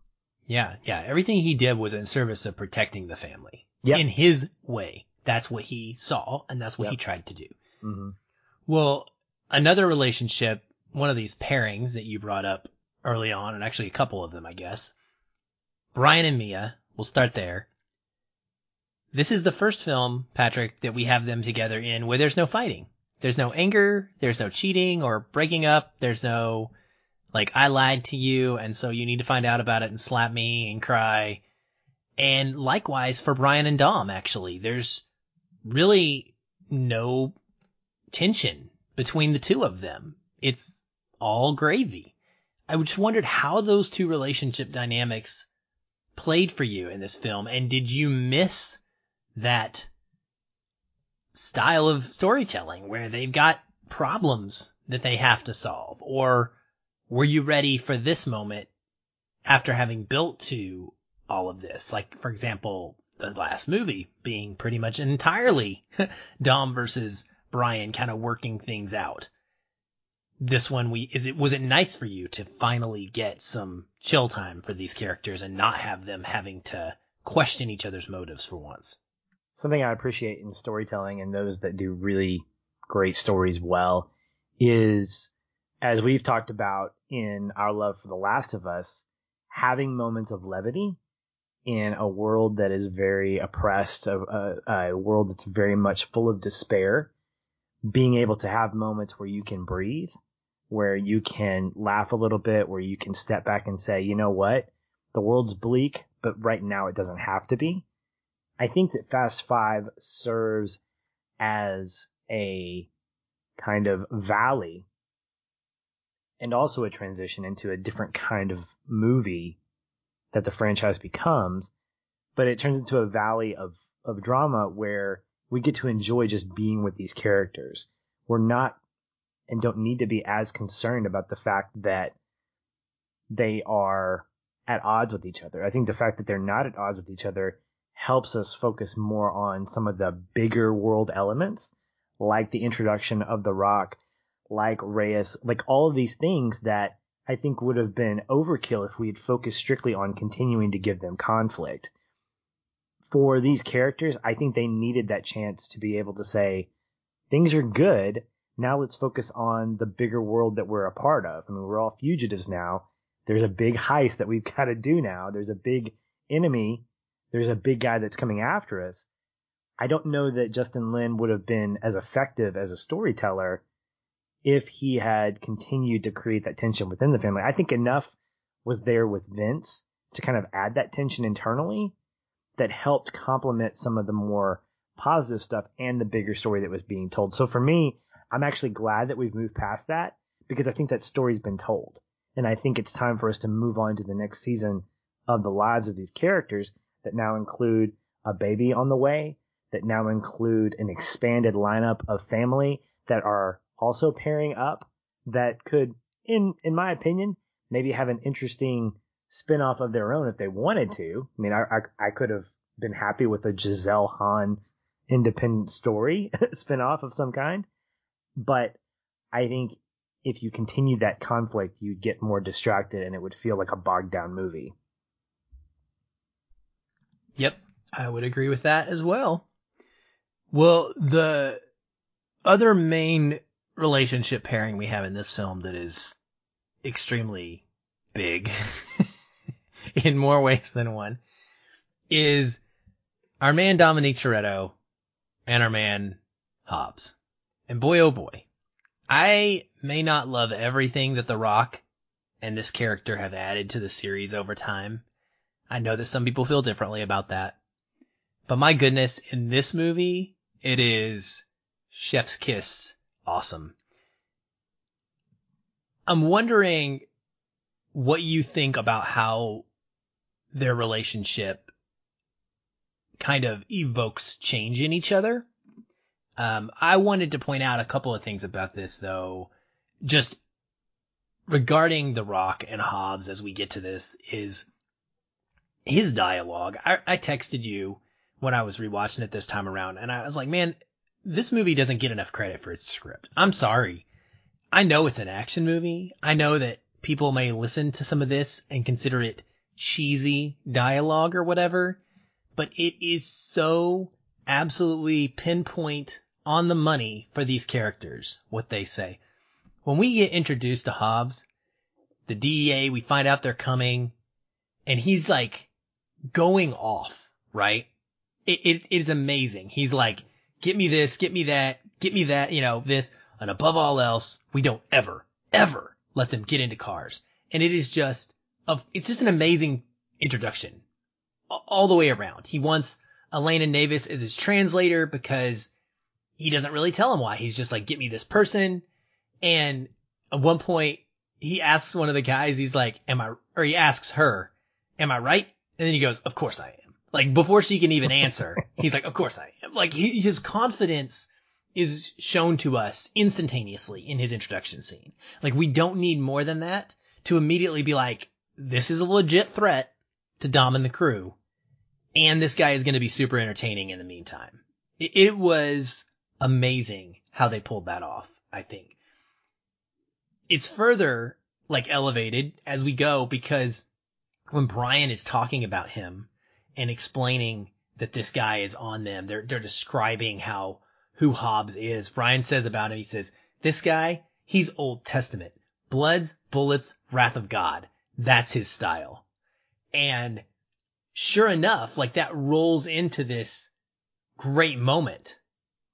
Yeah, yeah. Everything he did was in service of protecting the family. Yep. In his way. That's what he saw and that's what Yep. he tried to do. Mm-hmm. Well, another relationship, one of these pairings that you brought up early on, and actually a couple of them, I guess. Brian and Mia, we'll start there. This is the first film, Patrick, that we have them together in where there's no fighting. There's no anger, there's no cheating or breaking up, there's no, like, I lied to you, and so you need to find out about it and slap me and cry. And likewise for Brian and Dom, actually. There's really no tension between the two of them. It's all gravy. I just wondered how those two relationship dynamics played for you in this film, and did you miss that style of storytelling where they've got problems that they have to solve? Or were you ready for this moment after having built to all of this? Like, for example, the last movie being pretty much entirely Dom versus Brian kind of working things out. This one, we is it was it nice for you to finally get some chill time for these characters and not have them having to question each other's motives for once? Something I appreciate in storytelling and those that do really great stories well is, as we've talked about in our love for The Last of Us, having moments of levity in a world that is very oppressed, a, a, a world that's very much full of despair, being able to have moments where you can breathe, where you can laugh a little bit, where you can step back and say, you know what? The world's bleak, but right now it doesn't have to be. I think that Fast Five serves as a kind of valley and also a transition into a different kind of movie that the franchise becomes, but it turns into a valley of, of drama where we get to enjoy just being with these characters. We're not and don't need to be as concerned about the fact that they are at odds with each other. I think the fact that they're not at odds with each other helps us focus more on some of the bigger world elements, like the introduction of The Rock, like Reyes, like all of these things that I think would have been overkill if we had focused strictly on continuing to give them conflict. For these characters, I think they needed that chance to be able to say, things are good. Now let's focus on the bigger world that we're a part of. I mean, we're all fugitives now. There's a big heist that we've got to do now. There's a big enemy. There's a big guy that's coming after us. I don't know that Justin Lin would have been as effective as a storyteller if he had continued to create that tension within the family. I think enough was there with Vince to kind of add that tension internally that helped complement some of the more positive stuff and the bigger story that was being told. So for me, I'm actually glad that we've moved past that because I think that story's been told. And I think it's time for us to move on to the next season of the lives of these characters that now include a baby on the way, that now include an expanded lineup of family that are also pairing up that could, in in my opinion, maybe have an interesting spin-off of their own if they wanted to. I mean, I I, I could have been happy with a Giselle Han independent story spin-off of some kind, but I think if you continue that conflict, you'd get more distracted and it would feel like a bogged down movie. Yep, I would agree with that as well. Well, the other main relationship pairing we have in this film that is extremely big in more ways than one is our man Dominic Toretto and our man Hobbs. And boy, oh boy, I may not love everything that The Rock and this character have added to the series over time. I know that some people feel differently about that. But my goodness, in this movie, it is chef's kiss awesome. I'm wondering what you think about how their relationship kind of evokes change in each other. Um, I wanted to point out a couple of things about this though, just regarding The Rock and Hobbs as we get to this is his dialogue. I, I texted you when I was rewatching it this time around and I was like, man, this movie doesn't get enough credit for its script. I'm sorry. I know it's an action movie. I know that people may listen to some of this and consider it cheesy dialogue or whatever, but it is so absolutely pinpoint on the money for these characters, what they say. When we get introduced to Hobbs, the DEA, we find out they're coming and he's like going off, right? It, it, it is amazing. He's like, get me this, get me that, get me that, you know, this. And above all else, we don't ever, ever let them get into cars. And it is just of, it's just an amazing introduction all the way around. He wants Elena Neves as his translator because he doesn't really tell him why. He's just like, get me this person. And at one point he asks one of the guys, he's like, am I, or he asks her, am I right? And then he goes, of course I am. Like before she can even answer, he's like, of course I am. Like he, his confidence is shown to us instantaneously in his introduction scene. Like we don't need more than that to immediately be like, this is a legit threat to Dom and the crew. And this guy is going to be super entertaining in the meantime. It, it was amazing how they pulled that off, I think. It's further like elevated as we go because when Brian is talking about him and explaining that this guy is on them. They're, they're describing how, who Hobbs is. Brian says about him, he says, this guy, he's Old Testament. Bloods, bullets, wrath of God. That's his style. And sure enough, like that rolls into this great moment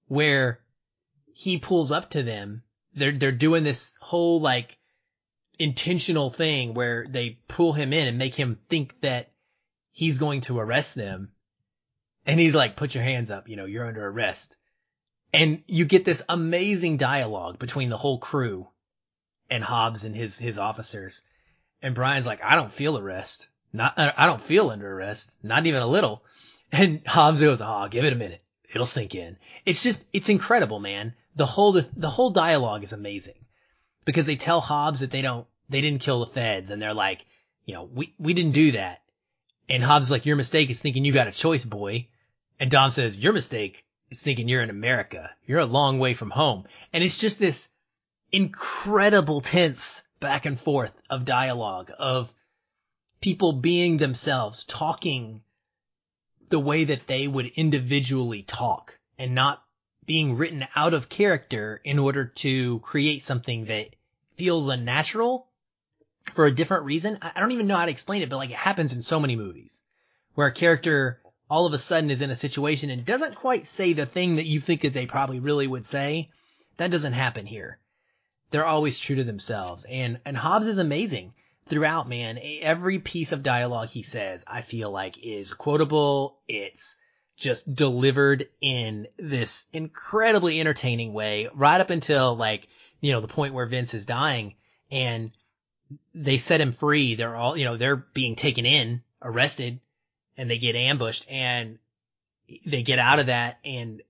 where he pulls up to them. They're, they're doing this whole like intentional thing where they pull him in and make him think that he's going to arrest them. And he's like, put your hands up, you know, you're under arrest. And you get this amazing dialogue between the whole crew and Hobbs and his, his officers. And Brian's like, I don't feel arrest. Not, uh, I don't feel under arrest. Not even a little. And Hobbs goes, oh, give it a minute. It'll sink in. It's just, it's incredible, man. The whole, the, the whole dialogue is amazing because they tell Hobbs that they don't, they didn't kill the feds and they're like, you know, we, we didn't do that. And Hobbs is like, your mistake is thinking you got a choice, boy. And Dom says, your mistake is thinking you're in America. You're a long way from home. And it's just this incredible tense back and forth of dialogue of people being themselves, talking the way that they would individually talk and not being written out of character in order to create something that feels unnatural for a different reason. I don't even know how to explain it, but like it happens in so many movies where a character all of a sudden is in a situation and doesn't quite say the thing that you think that they probably really would say. That doesn't happen here. They're always true to themselves. And, and Hobbs is amazing throughout, man. Every piece of dialogue he says, I feel like is quotable. It's just delivered in this incredibly entertaining way right up until like, you know, the point where Vince is dying and they set him free. They're all, you know, they're being taken in, arrested, and they get ambushed and they get out of that and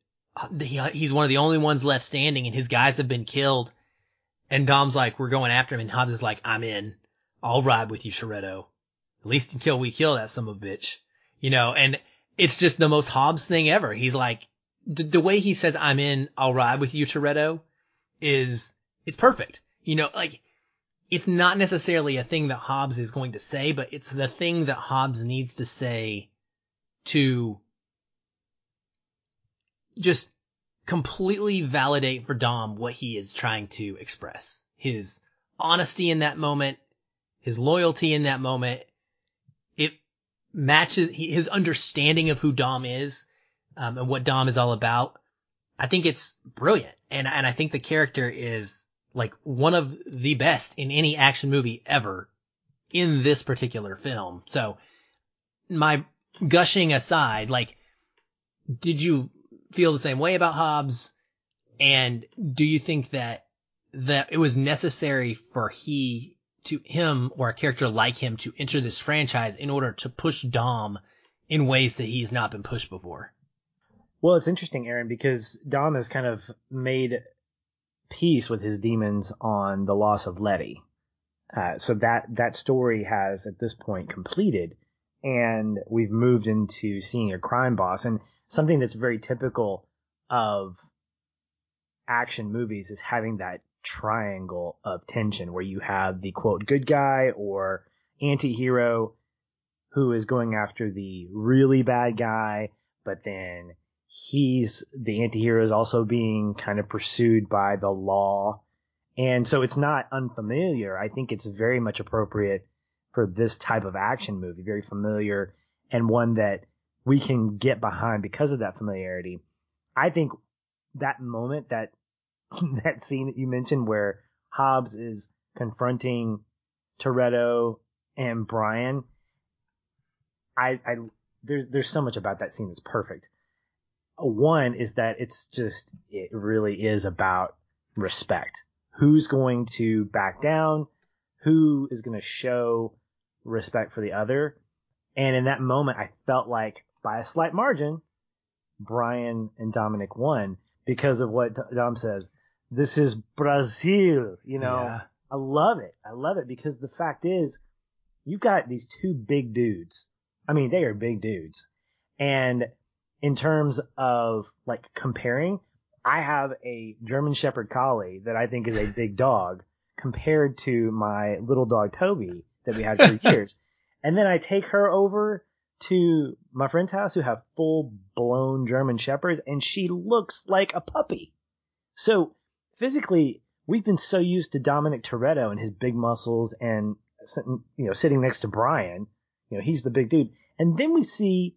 he, he's one of the only ones left standing and his guys have been killed. And Dom's like, we're going after him. And Hobbs is like, I'm in. I'll ride with you, Toretto. At least until we kill that son of a bitch. You know, and it's just the most Hobbs thing ever. He's like, the, the way he says, I'm in, I'll ride with you, Toretto is, it's perfect. You know, like, it's not necessarily a thing that Hobbs is going to say, but it's the thing that Hobbs needs to say to just completely validate for Dom what he is trying to express. His honesty in that moment, his loyalty in that moment, it matches his understanding of who Dom is, um, and what Dom is all about. I think it's brilliant. And, and I think the character is like one of the best in any action movie ever in this particular film. So my gushing aside, like, did you feel the same way about Hobbs? And do you think that that it was necessary for he to him or a character like him to enter this franchise in order to push Dom in ways that he's not been pushed before? Well, it's interesting, Aaron, because Dom has kind of made peace with his demons on the loss of Letty. Uh, so that that story has at this point completed, and we've moved into seeing a crime boss. And something that's very typical of action movies is having that triangle of tension where you have the quote good guy or anti-hero who is going after the really bad guy, but then he's the anti-hero is also being kind of pursued by the law. And so it's not unfamiliar. I think it's very much appropriate for this type of action movie, very familiar and one that we can get behind because of that familiarity. I think that moment, that, that scene that you mentioned where Hobbs is confronting Toretto and Brian, I, I, there's, there's so much about that scene that's perfect one is that it's just, it really is about respect. Who's going to back down? Who is going to show respect for the other? And in that moment, I felt like by a slight margin, Brian and Dominic won because of what Dom says. This is Brazil, you know. Yeah. I love it. I love it because the fact is, you've got these two big dudes. I mean, they are big dudes. And in terms of like comparing, I have a German Shepherd Collie that I think is a big dog compared to my little dog Toby that we had for years. And then I take her over to my friend's house who have full blown German Shepherds and she looks like a puppy. So physically, we've been so used to Dominic Toretto and his big muscles and, you know, sitting next to Brian, you know, he's the big dude. And then we see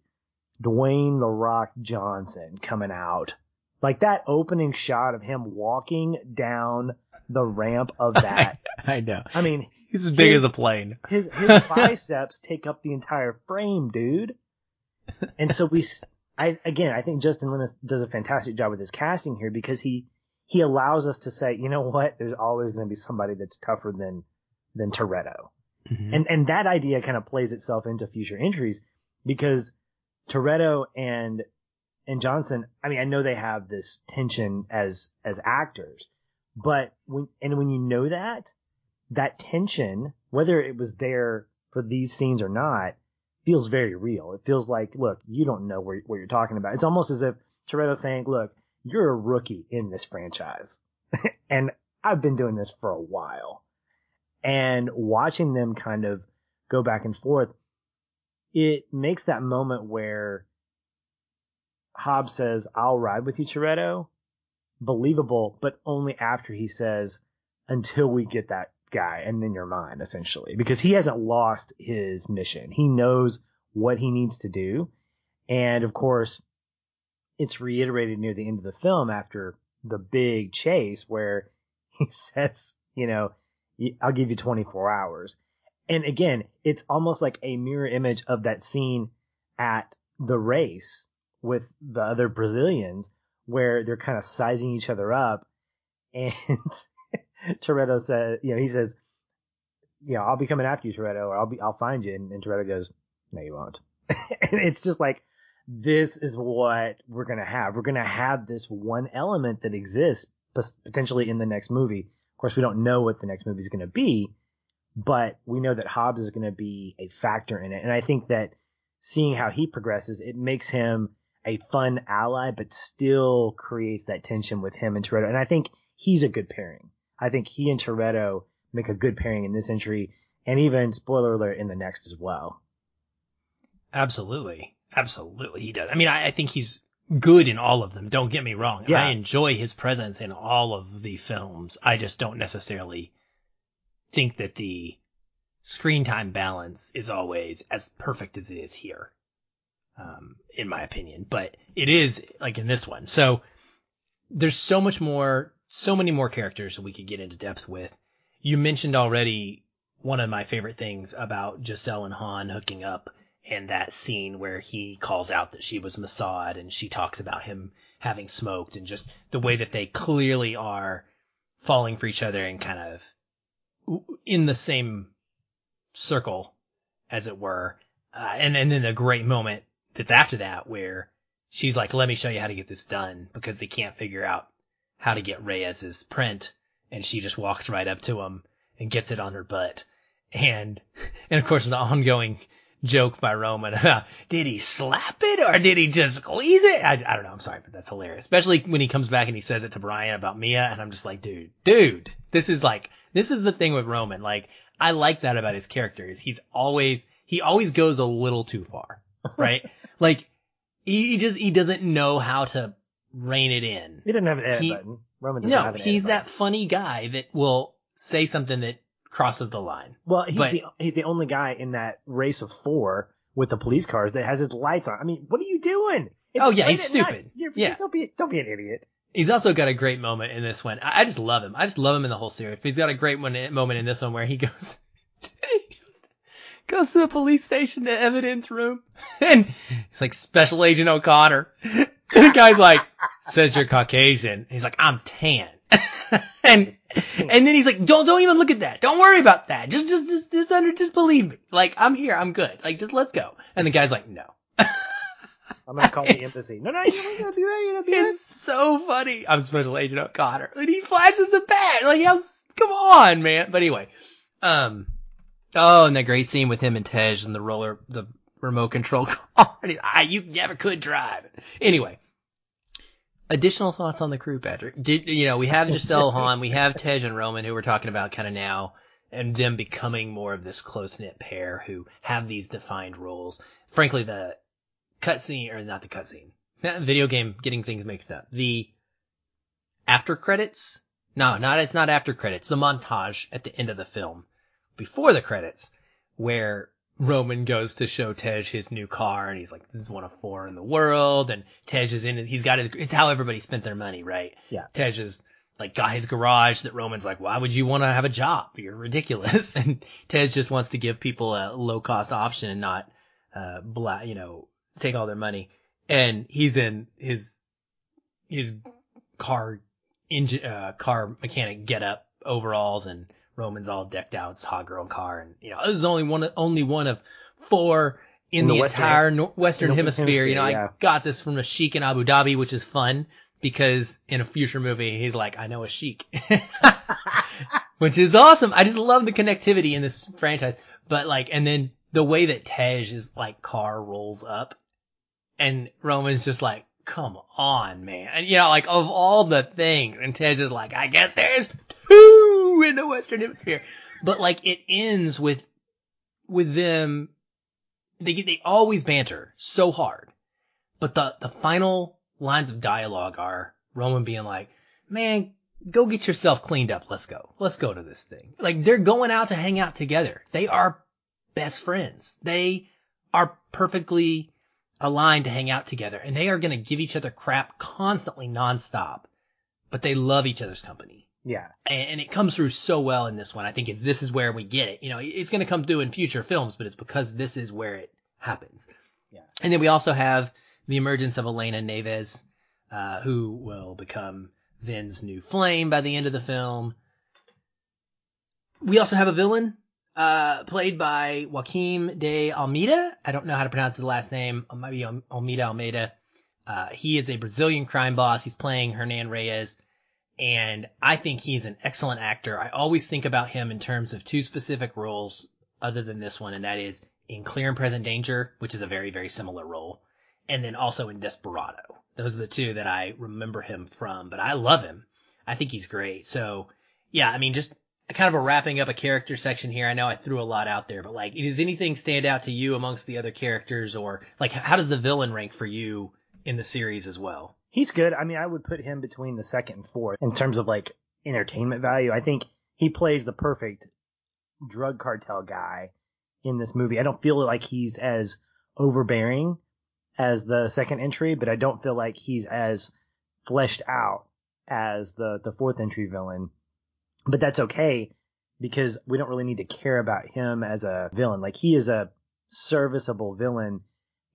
Dwayne The Rock Johnson coming out. Like that opening shot of him walking down the ramp of that. I know. I mean, He's as big his- as a plane. his his biceps take up the entire frame, dude. And so we, I again, I think Justin Linus does a fantastic job with his casting here because he he allows us to say, you know what, there's always going to be somebody that's tougher than than Toretto, Mhm. and and that idea kind of plays itself into future entries because Toretto and and Johnson, I mean, I know they have this tension as as actors, but when and when you know that, that tension, whether it was there for these scenes or not, feels very real. It feels like, look, you don't know where, what you're talking about. It's almost as if Toretto's saying, look, you're a rookie in this franchise. and I've been doing this for a while. And watching them kind of go back and forth, it makes that moment where Hobbs says, I'll ride with you, Toretto, believable, but only after he says, until we get that guy and then you're mine, essentially. Because he hasn't lost his mission. He knows what he needs to do. And of course, it's reiterated near the end of the film after the big chase where he says, you know, I'll give you 24 hours. And again, it's almost like a mirror image of that scene at the race with the other Brazilians where they're kind of sizing each other up. And Toretto says, you know, he says, you know, I'll be coming after you, Toretto, or I'll be, I'll find you. And, and Toretto goes, no, you won't. and it's just like, this is what we're going to have. We're going to have this one element that exists potentially in the next movie. Of course, we don't know what the next movie is going to be, but we know that Hobbs is going to be a factor in it. And I think that seeing how he progresses, it makes him a fun ally, but still creates that tension with him and Toretto. And I think he's a good pairing. I think he and Toretto make a good pairing in this entry, and even spoiler alert in the next as well. Absolutely. Absolutely. He does. I mean, I, I think he's good in all of them. Don't get me wrong. Yeah. I enjoy his presence in all of the films. I just don't necessarily think that the screen time balance is always as perfect as it is here. Um, in my opinion, but it is like in this one. So there's so much more, so many more characters we could get into depth with. You mentioned already one of my favorite things about Giselle and Han hooking up and that scene where he calls out that she was Mossad and she talks about him having smoked and just the way that they clearly are falling for each other and kind of in the same circle, as it were. Uh, and, and then the great moment that's after that where she's like, let me show you how to get this done because they can't figure out how to get Reyes's print. And she just walks right up to him and gets it on her butt. And, and of course the ongoing joke by Roman, did he slap it or did he just squeeze it? I, I don't know. I'm sorry, but that's hilarious. Especially when he comes back and he says it to Brian about Mia. And I'm just like, dude, dude, this is like, this is the thing with Roman. Like, I like that about his character is he's always, he always goes a little too far, right? like, he, he just, he doesn't know how to rein it in. He didn't have an edit He- button. Roman No, have an edit he's button. that funny guy that will say something that crosses the line. Well, he's but- the he's the only guy in that race of four with the police cars that has his lights on. I mean, what are you doing? It's Oh, yeah, he's stupid. Yeah. don't be don't be an idiot. He's also got a great moment in this one. I, just love him. I just love him in the whole series. But he's got a great one, moment in this one where he goes, goes, to the police station, the evidence room, and it's like Special Agent O'Connor. The guy's like, says you're Caucasian. He's like, I'm tan. and and then he's like, don't don't even look at that. Don't worry about that. Just just just just under just believe me. Like I'm here. I'm good. Like just let's go. And the guy's like, no. I'm gonna call the embassy. No, no, you don't gotta do that. You gotta do. It's so funny. I'm Special Agent O'Connor. And he flashes the bat. Like, how's, come on, man. But anyway, um, oh, and that great scene with him and Tej and the roller, the remote control car. He's, ah, you never could drive. Anyway, additional thoughts on the crew, Patrick. Did, you know, we have Giselle Han, we have Tej and Roman who we're talking about kind of now and them becoming more of this close knit pair who have these defined roles. Frankly, the cutscene, or not the cutscene, video game getting things mixed up. The after credits? No, not, it's not after credits. The montage at the end of the film before the credits where Roman goes to show Tej his new car and he's like, this is one of four in the world. And Tej is in it. He's got his, it's how everybody spent their money, right? Yeah. Tej is like got his garage that Roman's like, why would you want to have a job? You're ridiculous. And Tej just wants to give people a low cost option and not, uh, bla you know, take all their money. And he's in his, his car engine, uh, car mechanic get up overalls and Roman's all decked out. It's hot girl car. And, you know, this is only one, only one of four in, In the, the Western- entire Western the hemisphere. You know, hemisphere, I got this from a sheik in Abu Dhabi, which is fun because in a future movie, he's like, I know a sheik, which is awesome. I just love the connectivity in this franchise. But like, and then the way that Tej is like car rolls up and Roman's just like, come on, man. And you know, like of all the things, and Tej is like, I guess there's two in the Western Hemisphere. But like it ends with, with them, they, they always banter so hard. But the, the final lines of dialogue are Roman being like, man, go get yourself cleaned up. Let's go. Let's go to this thing. Like they're going out to hang out together. They are best friends. They are perfectly aligned to hang out together and they are going to give each other crap constantly nonstop, but they love each other's company. Yeah. And, and it comes through so well in this one. I think it's, this is where we get it. You know, it's going to come through in future films, but it's because this is where it happens. Yeah. And then we also have the emergence of Elena Neves, uh, who will become Vin's new flame by the end of the film. We also have a villain, uh, played by Joaquim de Almeida. I don't know how to pronounce his last name. It might be Almeida Almeida. Uh, he is a Brazilian crime boss. He's playing Hernan Reyes. And I think he's an excellent actor. I always think about him in terms of two specific roles other than this one, and that is in Clear and Present Danger, which is a very, very similar role, and then also in Desperado. Those are the two that I remember him from, but I love him. I think he's great. So yeah, I mean, just kind of a wrapping up a character section here. I know I threw a lot out there, but like, does anything stand out to you amongst the other characters or like, how does the villain rank for you in the series as well? He's good. I mean, I would put him between the second and fourth in terms of like entertainment value. I think he plays the perfect drug cartel guy in this movie. I don't feel like he's as overbearing as the second entry, but I don't feel like he's as fleshed out as the the fourth entry villain. But that's okay because we don't really need to care about him as a villain. Like he is a serviceable villain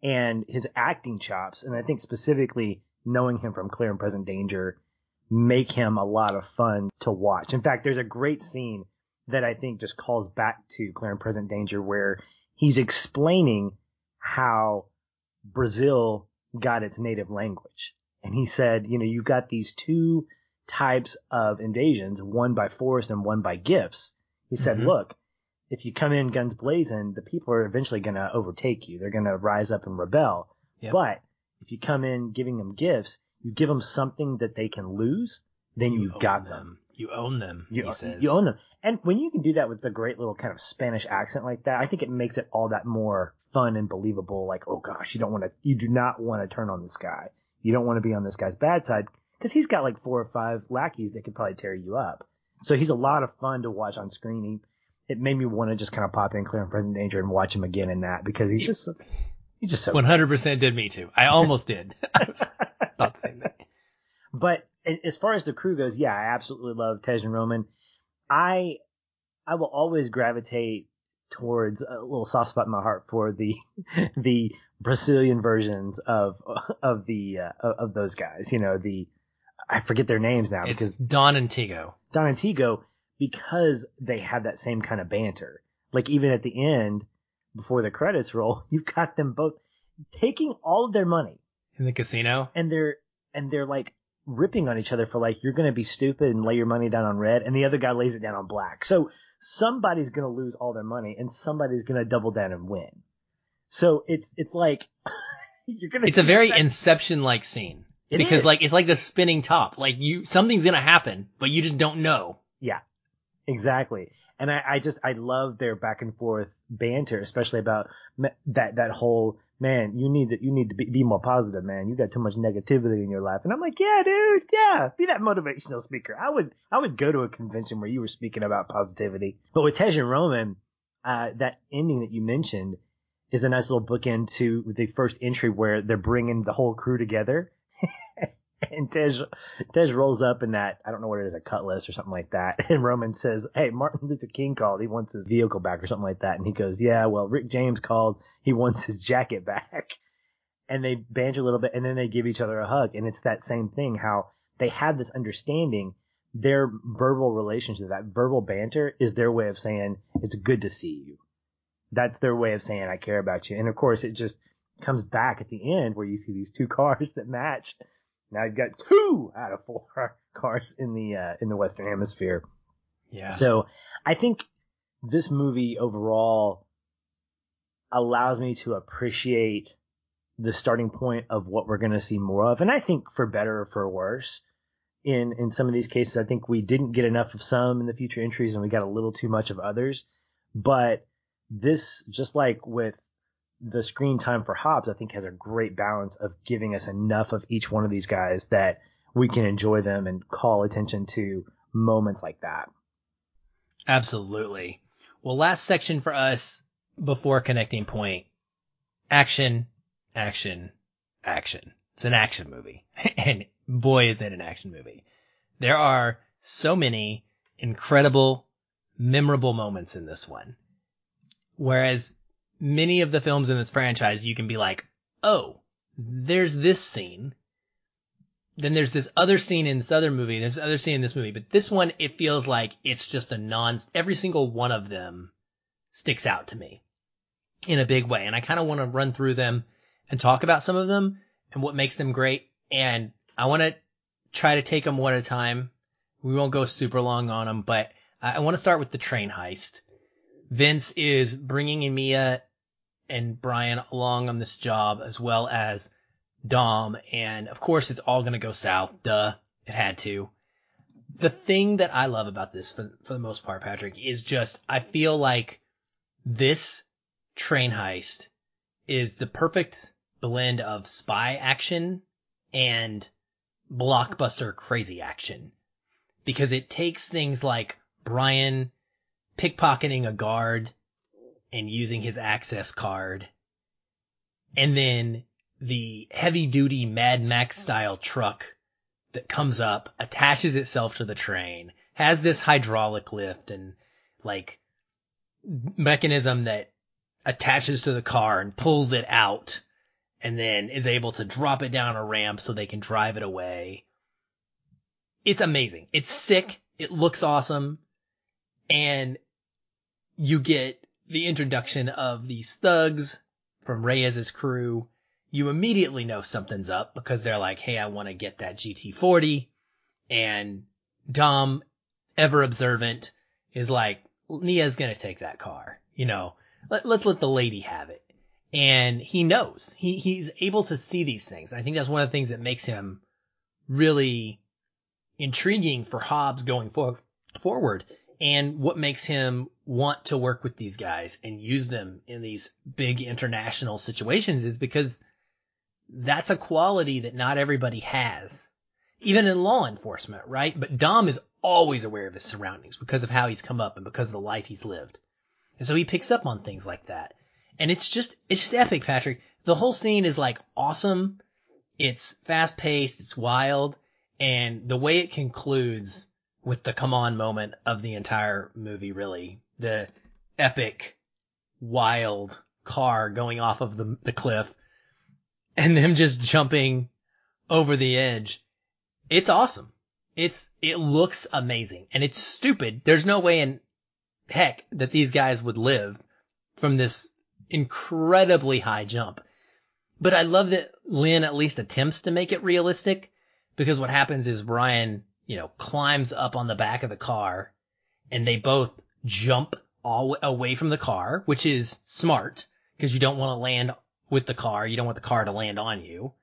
and his acting chops, and I think specifically knowing him from Clear and Present Danger, make him a lot of fun to watch. In fact, there's a great scene that I think just calls back to Clear and Present Danger where he's explaining how Brazil got its native language. And he said, you know, you've got these two types of invasions, one by force and one by gifts. He said, Mhm. look, if you come in guns blazing, the people are eventually going to overtake you. They're going to rise up and rebel. Yep. But if you come in giving them gifts, you give them something that they can lose, then you have got them. You own them. You, he says. you own them. And when you can do that with the great little kind of Spanish accent like that, I think it makes it all that more fun and believable. Like, oh gosh, you don't want to, you do not want to turn on this guy. You don't want to be on this guy's bad side because he's got like four or five lackeys that could probably tear you up. So he's a lot of fun to watch on screen. He, it made me want to just kind of pop in Clear and Present Danger and watch him again in that because he's just, he's just so. 100% did me too. I almost did. I was about to say that. But as far as the crew goes, yeah, I absolutely love Tej and Roman. I I will always gravitate towards a little soft spot in my heart for the the Brazilian versions of of the uh, of those guys. You know, the I forget their names now It's because Don and Tego. Don and Tego because they have that same kind of banter. Like even at the end, before the credits roll, you've got them both taking all of their money In the casino? and they're and they're like ripping on each other for like you're gonna be stupid and lay your money down on red and the other guy lays it down on black. So somebody's gonna lose all their money and somebody's gonna double down and win. So it's it's like you're gonna It's a very Inception like scene. It because is. like, it's like the spinning top. Like you, something's gonna happen, but you just don't know. Yeah, exactly. And I, I just I love their back and forth banter, especially about that that whole man. You need to you need to be, be more positive, man. You got too much negativity in your life. And I'm like, yeah, dude, yeah, be that motivational speaker. I would I would go to a convention where you were speaking about positivity. But with Tej and Roman, uh, that ending that you mentioned is a nice little bookend to the first entry where they're bringing the whole crew together. And Tej, Tej rolls up in that, I don't know what it is, a cutlass or something like that. And Roman says, Hey, Martin Luther King called. He wants his vehicle back or something like that. And he goes, Yeah, well, Rick James called. He wants his jacket back. And they banter a little bit and then they give each other a hug. And it's that same thing, how they have this understanding. Their verbal relationship, that verbal banter is their way of saying, It's good to see you. That's their way of saying, I care about you. And of course, it just comes back at the end where you see these two cars that match now you've got two out of four cars in the uh, in the Western Hemisphere. Yeah. So I think this movie overall allows me to appreciate the starting point of what we're going to see more of, and I think for better or for worse. In in some of these cases, I think we didn't get enough of some in the future entries, and we got a little too much of others. But this, just like with the screen time for Hobbs, I think, has a great balance of giving us enough of each one of these guys that we can enjoy them and call attention to moments like that. Absolutely. Well, last section for us before connecting point action, action, action. It's an action movie. and boy, is it an action movie. There are so many incredible, memorable moments in this one. Whereas many of the films in this franchise, you can be like, oh, there's this scene. Then there's this other scene in this other movie. There's this other scene in this movie. But this one, it feels like it's just a non, every single one of them sticks out to me in a big way. And I kind of want to run through them and talk about some of them and what makes them great. And I want to try to take them one at a time. We won't go super long on them, but I want to start with the train heist. Vince is bringing in Mia and Brian along on this job as well as Dom. And of course, it's all going to go south. Duh. It had to. The thing that I love about this for, for the most part, Patrick, is just, I feel like this train heist is the perfect blend of spy action and blockbuster crazy action because it takes things like Brian pickpocketing a guard and using his access card. And then the heavy duty Mad Max style truck that comes up, attaches itself to the train, has this hydraulic lift and like mechanism that attaches to the car and pulls it out and then is able to drop it down a ramp so they can drive it away. It's amazing. It's sick. It looks awesome. And you get the introduction of these thugs from Reyes's crew, you immediately know something's up because they're like, Hey, I want to get that GT40. And Dom, ever observant, is like, Mia's going to take that car. You know, let, let's let the lady have it. And he knows he, he's able to see these things. I think that's one of the things that makes him really intriguing for Hobbs going for, forward and what makes him want to work with these guys and use them in these big international situations is because that's a quality that not everybody has. Even in law enforcement, right? But Dom is always aware of his surroundings because of how he's come up and because of the life he's lived. And so he picks up on things like that. And it's just, it's just epic, Patrick. The whole scene is like awesome. It's fast paced. It's wild. And the way it concludes with the come on moment of the entire movie, really. The epic, wild car going off of the, the cliff and them just jumping over the edge. It's awesome. It's, it looks amazing and it's stupid. There's no way in heck that these guys would live from this incredibly high jump. But I love that Lin at least attempts to make it realistic because what happens is Brian you know, climbs up on the back of the car and they both jump all away from the car, which is smart because you don't want to land with the car. You don't want the car to land on you.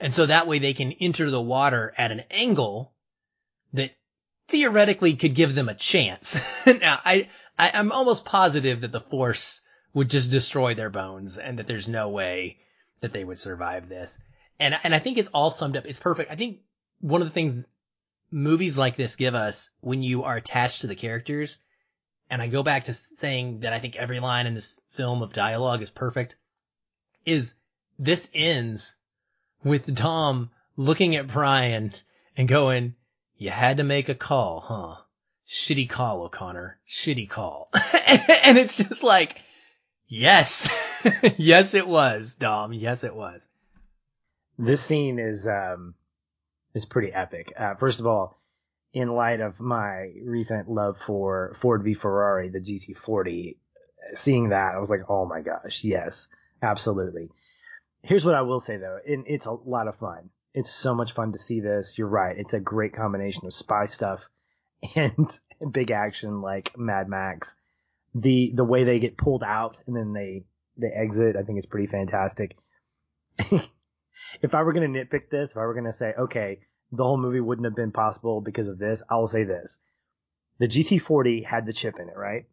And so that way they can enter the water at an angle that theoretically could give them a chance. now, I, I, I'm almost positive that the force would just destroy their bones and that there's no way that they would survive this. And, and I think it's all summed up. It's perfect. I think one of the things movies like this give us when you are attached to the characters, and I go back to saying that I think every line in this film of dialogue is perfect, is this ends with Dom looking at Brian and going, you had to make a call, huh? Shitty call, O'Connor. Shitty call. and it's just like, yes, yes, it was, Dom. Yes, it was. This scene is, um, is pretty epic. Uh, first of all, in light of my recent love for Ford v Ferrari, the GT40, seeing that, I was like, oh my gosh, yes, absolutely. Here's what I will say though, and it's a lot of fun. It's so much fun to see this. You're right. It's a great combination of spy stuff and big action like Mad Max. The the way they get pulled out and then they they exit, I think is pretty fantastic. if I were going to nitpick this, if I were going to say, okay, the whole movie wouldn't have been possible because of this, I will say this. The GT40 had the chip in it, right?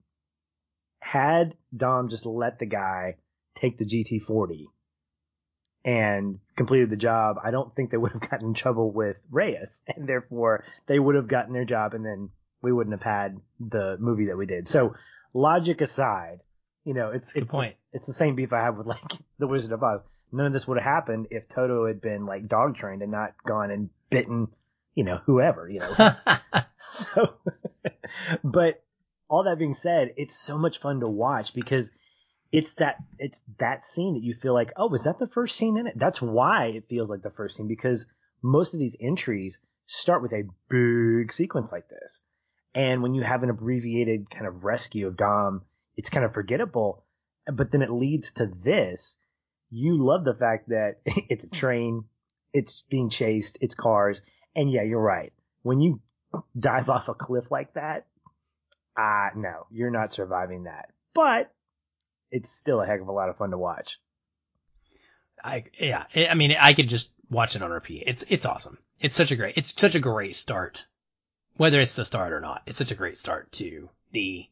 Had Dom just let the guy take the GT40 and completed the job, I don't think they would have gotten in trouble with Reyes, and therefore they would have gotten their job, and then we wouldn't have had the movie that we did. So, logic aside, you know, it's it's, point. it's the same beef I have with like the Wizard of Oz. None of this would have happened if Toto had been like dog trained and not gone and bitten, you know, whoever, you know. so, but all that being said, it's so much fun to watch because it's that it's that scene that you feel like, oh, was that the first scene in it? That's why it feels like the first scene because most of these entries start with a big sequence like this. And when you have an abbreviated kind of rescue of Dom, it's kind of forgettable. But then it leads to this. You love the fact that it's a train, it's being chased, it's cars. And yeah, you're right. When you dive off a cliff like that, ah, uh, no, you're not surviving that. But it's still a heck of a lot of fun to watch. I yeah, I mean, I could just watch it on repeat. It's it's awesome. It's such a great it's such a great start. Whether it's the start or not, it's such a great start to the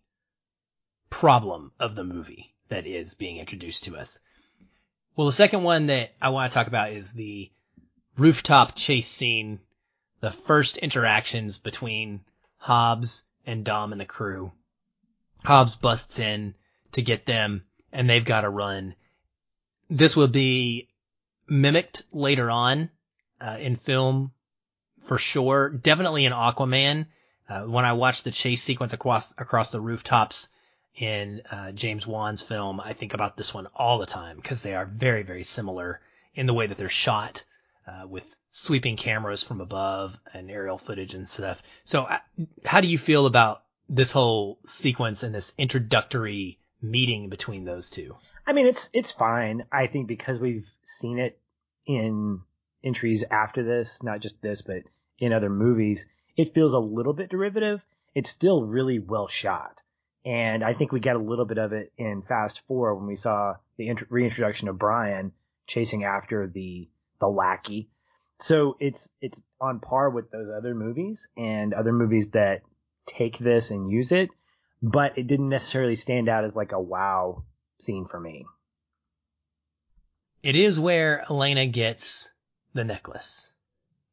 problem of the movie that is being introduced to us. Well, the second one that I want to talk about is the rooftop chase scene, the first interactions between Hobbs and Dom and the crew. Hobbs busts in to get them and they've got to run. This will be mimicked later on uh, in film for sure. Definitely in Aquaman. Uh, when I watched the chase sequence across across the rooftops in uh, James Wan's film, I think about this one all the time because they are very very similar in the way that they're shot. Uh, with sweeping cameras from above and aerial footage and stuff. So, uh, how do you feel about this whole sequence and this introductory meeting between those two? I mean, it's it's fine. I think because we've seen it in entries after this, not just this, but in other movies, it feels a little bit derivative. It's still really well shot, and I think we get a little bit of it in Fast Four when we saw the int- reintroduction of Brian chasing after the the lackey. So it's it's on par with those other movies and other movies that take this and use it, but it didn't necessarily stand out as like a wow scene for me. It is where Elena gets the necklace.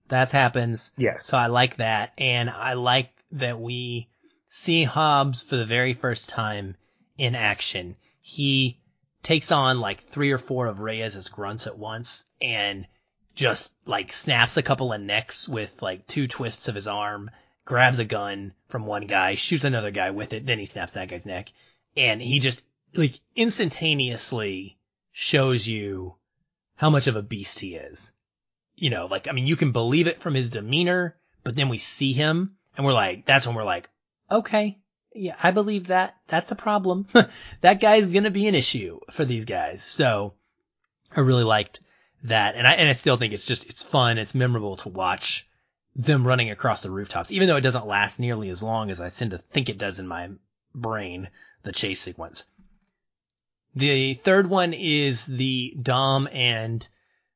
That happens. Yes. So I like that. And I like that we see Hobbs for the very first time in action. He takes on like three or four of Reyes' grunts at once and just like snaps a couple of necks with like two twists of his arm, grabs a gun from one guy, shoots another guy with it, then he snaps that guy's neck. And he just like instantaneously shows you how much of a beast he is. You know, like, I mean, you can believe it from his demeanor, but then we see him and we're like, that's when we're like, okay, yeah, I believe that. That's a problem. that guy's gonna be an issue for these guys. So I really liked that. And I, and I still think it's just, it's fun. It's memorable to watch them running across the rooftops, even though it doesn't last nearly as long as I tend to think it does in my brain, the chase sequence. The third one is the Dom and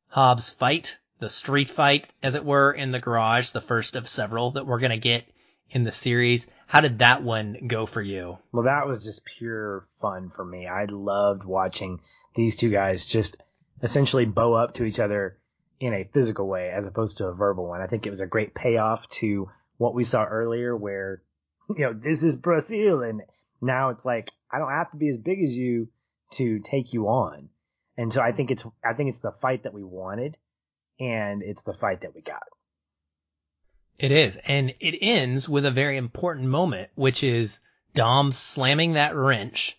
Hobbs fight, the street fight, as it were, in the garage, the first of several that we're going to get in the series. How did that one go for you? Well, that was just pure fun for me. I loved watching these two guys just essentially bow up to each other in a physical way as opposed to a verbal one. I think it was a great payoff to what we saw earlier where, you know, this is Brazil and Now it's like I don't have to be as big as you to take you on. And so I think it's I think it's the fight that we wanted and it's the fight that we got. It is. And it ends with a very important moment, which is Dom slamming that wrench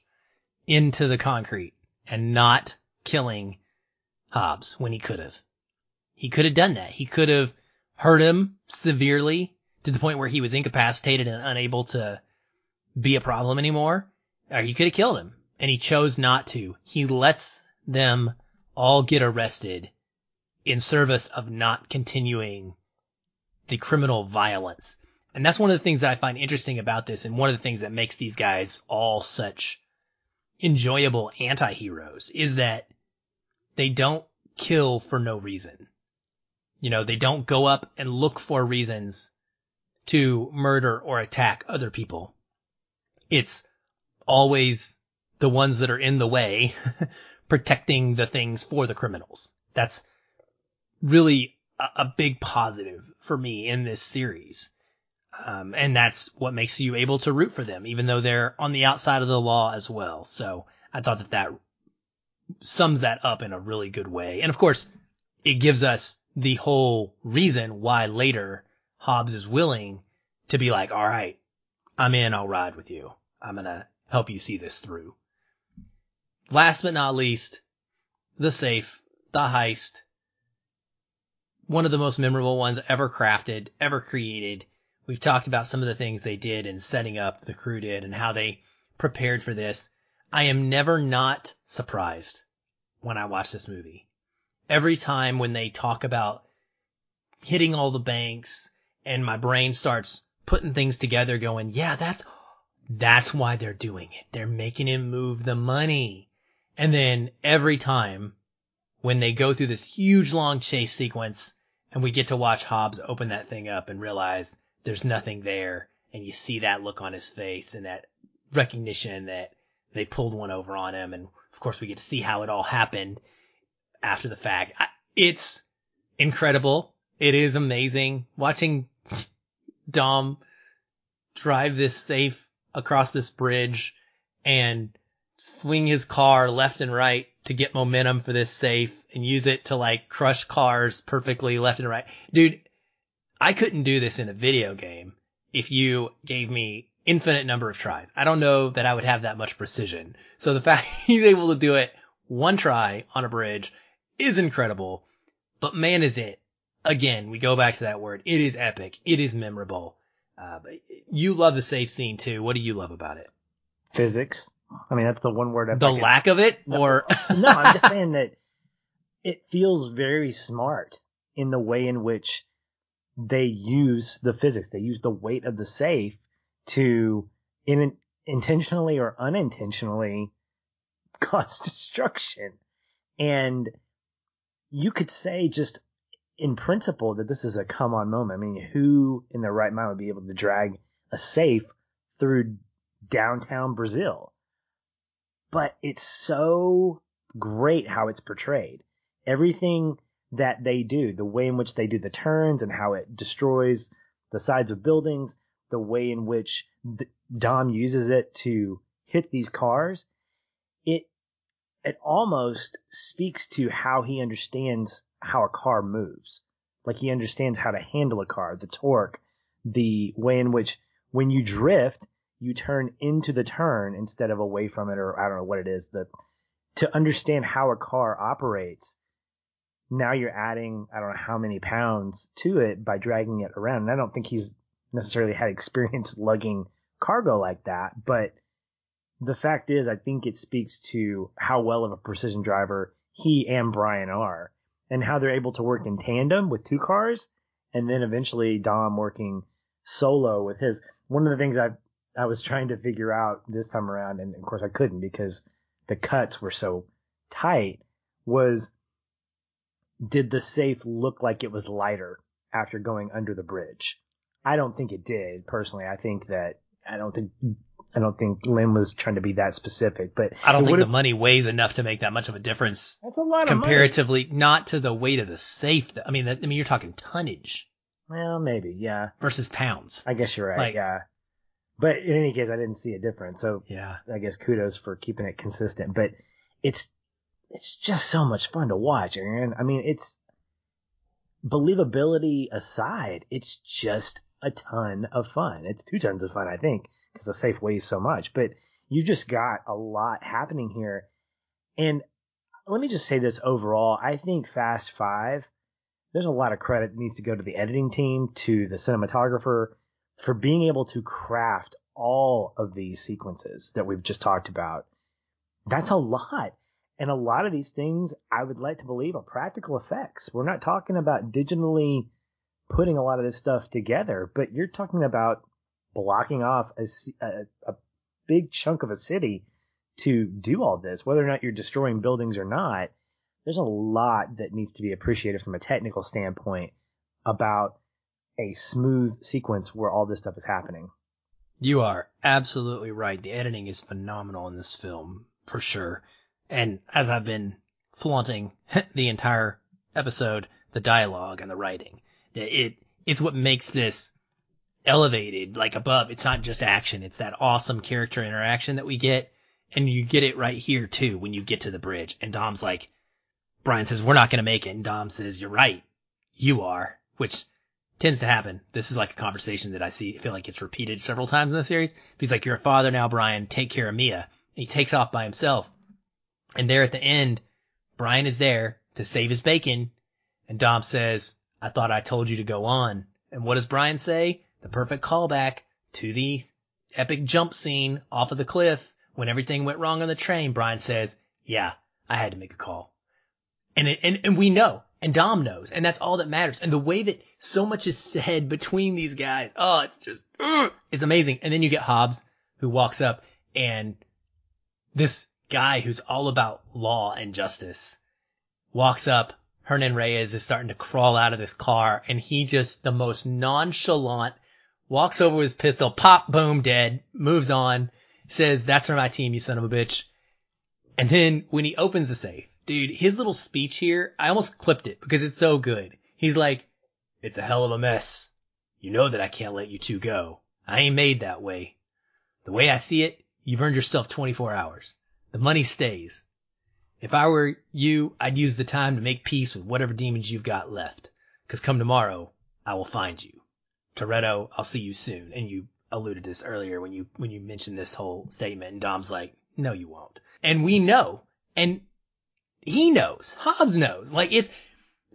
into the concrete and not killing Hobbs when he could have. He could have done that. He could have hurt him severely to the point where he was incapacitated and unable to be a problem anymore. Or he could have killed him and he chose not to. He lets them all get arrested in service of not continuing the criminal violence. And that's one of the things that I find interesting about this and one of the things that makes these guys all such enjoyable anti-heroes is that they don't kill for no reason. You know, they don't go up and look for reasons to murder or attack other people. It's always the ones that are in the way protecting the things for the criminals. That's really a, big positive for me in this series. Um, and that's what makes you able to root for them, even though they're on the outside of the law as well. So I thought that that sums that up in a really good way. And of course, it gives us the whole reason why later Hobbs is willing to be like, all right, I'm in, I'll ride with you. I'm going to help you see this through. Last but not least, the safe, the heist, one of the most memorable ones ever crafted, ever created. We've talked about some of the things they did in setting up, the crew did, and how they prepared for this. I am never not surprised when I watch this movie. Every time when they talk about hitting all the banks and my brain starts putting things together going, yeah, that's, that's why they're doing it. They're making him move the money. And then every time when they go through this huge long chase sequence and we get to watch Hobbs open that thing up and realize there's nothing there and you see that look on his face and that recognition that they pulled one over on him. And of course we get to see how it all happened after the fact. It's incredible. It is amazing watching Dom drive this safe across this bridge and swing his car left and right to get momentum for this safe and use it to like crush cars perfectly left and right. Dude, I couldn't do this in a video game if you gave me infinite number of tries. I don't know that I would have that much precision. So the fact he's able to do it one try on a bridge is incredible. But man, is it. Again, we go back to that word. It is epic. It is memorable. Uh, you love the safe scene too. What do you love about it? Physics. I mean, that's the one word. The lack of it, or no? I'm just saying that it feels very smart in the way in which they use the physics. They use the weight of the safe to, in intentionally or unintentionally, cause destruction. And you could say just in principle that this is a come on moment. I mean, who in their right mind would be able to drag a safe through downtown Brazil? But it's so great how it's portrayed. Everything that they do, the way in which they do the turns and how it destroys the sides of buildings, the way in which Dom uses it to hit these cars, it it almost speaks to how he understands how a car moves. Like he understands how to handle a car, the torque, the way in which when you drift, you turn into the turn instead of away from it, or I don't know what it is. The to understand how a car operates, now you're adding I don't know how many pounds to it by dragging it around. And I don't think he's necessarily had experience lugging cargo like that, but the fact is, I think it speaks to how well of a precision driver he and Brian are, and how they're able to work in tandem with two cars, and then eventually Dom working solo with his. One of the things I've I was trying to figure out this time around, and of course I couldn't because the cuts were so tight, was did the safe look like it was lighter after going under the bridge? I don't think it did personally. I think that I don't think I don't think Lin was trying to be that specific, but I don't think the money weighs enough to make that much of a difference. That's a lot of comparatively, not to the weight of the safe. I mean, I mean, you're talking tonnage. Well, maybe, yeah. Versus pounds. I guess you're right. Like, yeah. But in any case, I didn't see a difference. So Yeah. I guess kudos for keeping it consistent. But it's it's just so much fun to watch, Aaron. I mean, it's believability aside, it's just a ton of fun. It's two tons of fun, I think, because the safe weighs so much. But you just got a lot happening here. And let me just say this overall. I think Fast Five, there's a lot of credit that needs to go to the editing team, to the cinematographer, for being able to craft all of these sequences that we've just talked about. That's a lot. And a lot of these things, I would like to believe, are practical effects. We're not talking about digitally putting a lot of this stuff together, but you're talking about blocking off a, a, a big chunk of a city to do all this, whether or not you're destroying buildings or not. There's a lot that needs to be appreciated from a technical standpoint about a smooth sequence where all this stuff is happening. You are absolutely right. The editing is phenomenal in this film, for sure. And as I've been flaunting the entire episode, the dialogue and the writing, it, it's what makes this elevated, like above. It's not just action. It's that awesome character interaction that we get. And you get it right here too when you get to the bridge. And Dom's like, Brian says, we're not going to make it. And Dom says, you're right. You are, which tends to happen. This is like a conversation that I see, feel like it's repeated several times in the series. He's like, you're a father now, Brian. Take care of Mia. And he takes off by himself. And there at the end, Brian is there to save his bacon. And Dom says, I thought I told you to go on. And what does Brian say? The perfect callback to the epic jump scene off of the cliff when everything went wrong on the train. Brian says, yeah, I had to make a call. And it, and, and we know, and Dom knows, and that's all that matters. And the way that so much is said between these guys, oh, it's just, ugh, it's amazing. And then you get Hobbs who walks up and this guy who's all about law and justice walks up. Hernan Reyes is starting to crawl out of this car and he just the most nonchalant walks over with his pistol, pop, boom, dead, moves on, says, that's for my team, you son of a bitch. And then when he opens the safe, dude, his little speech here, I almost clipped it because it's so good. He's like, it's a hell of a mess. You know that I can't let you two go. I ain't made that way. The way I see it, you've earned yourself 24 hours. The money stays. If I were you, I'd use the time to make peace with whatever demons you've got left. Cause come tomorrow, I will find you. Toretto, I'll see you soon. And you alluded to this earlier when you, when you mentioned this whole statement and Dom's like, no, you won't. And we know. And he knows. Hobbs knows. Like it's,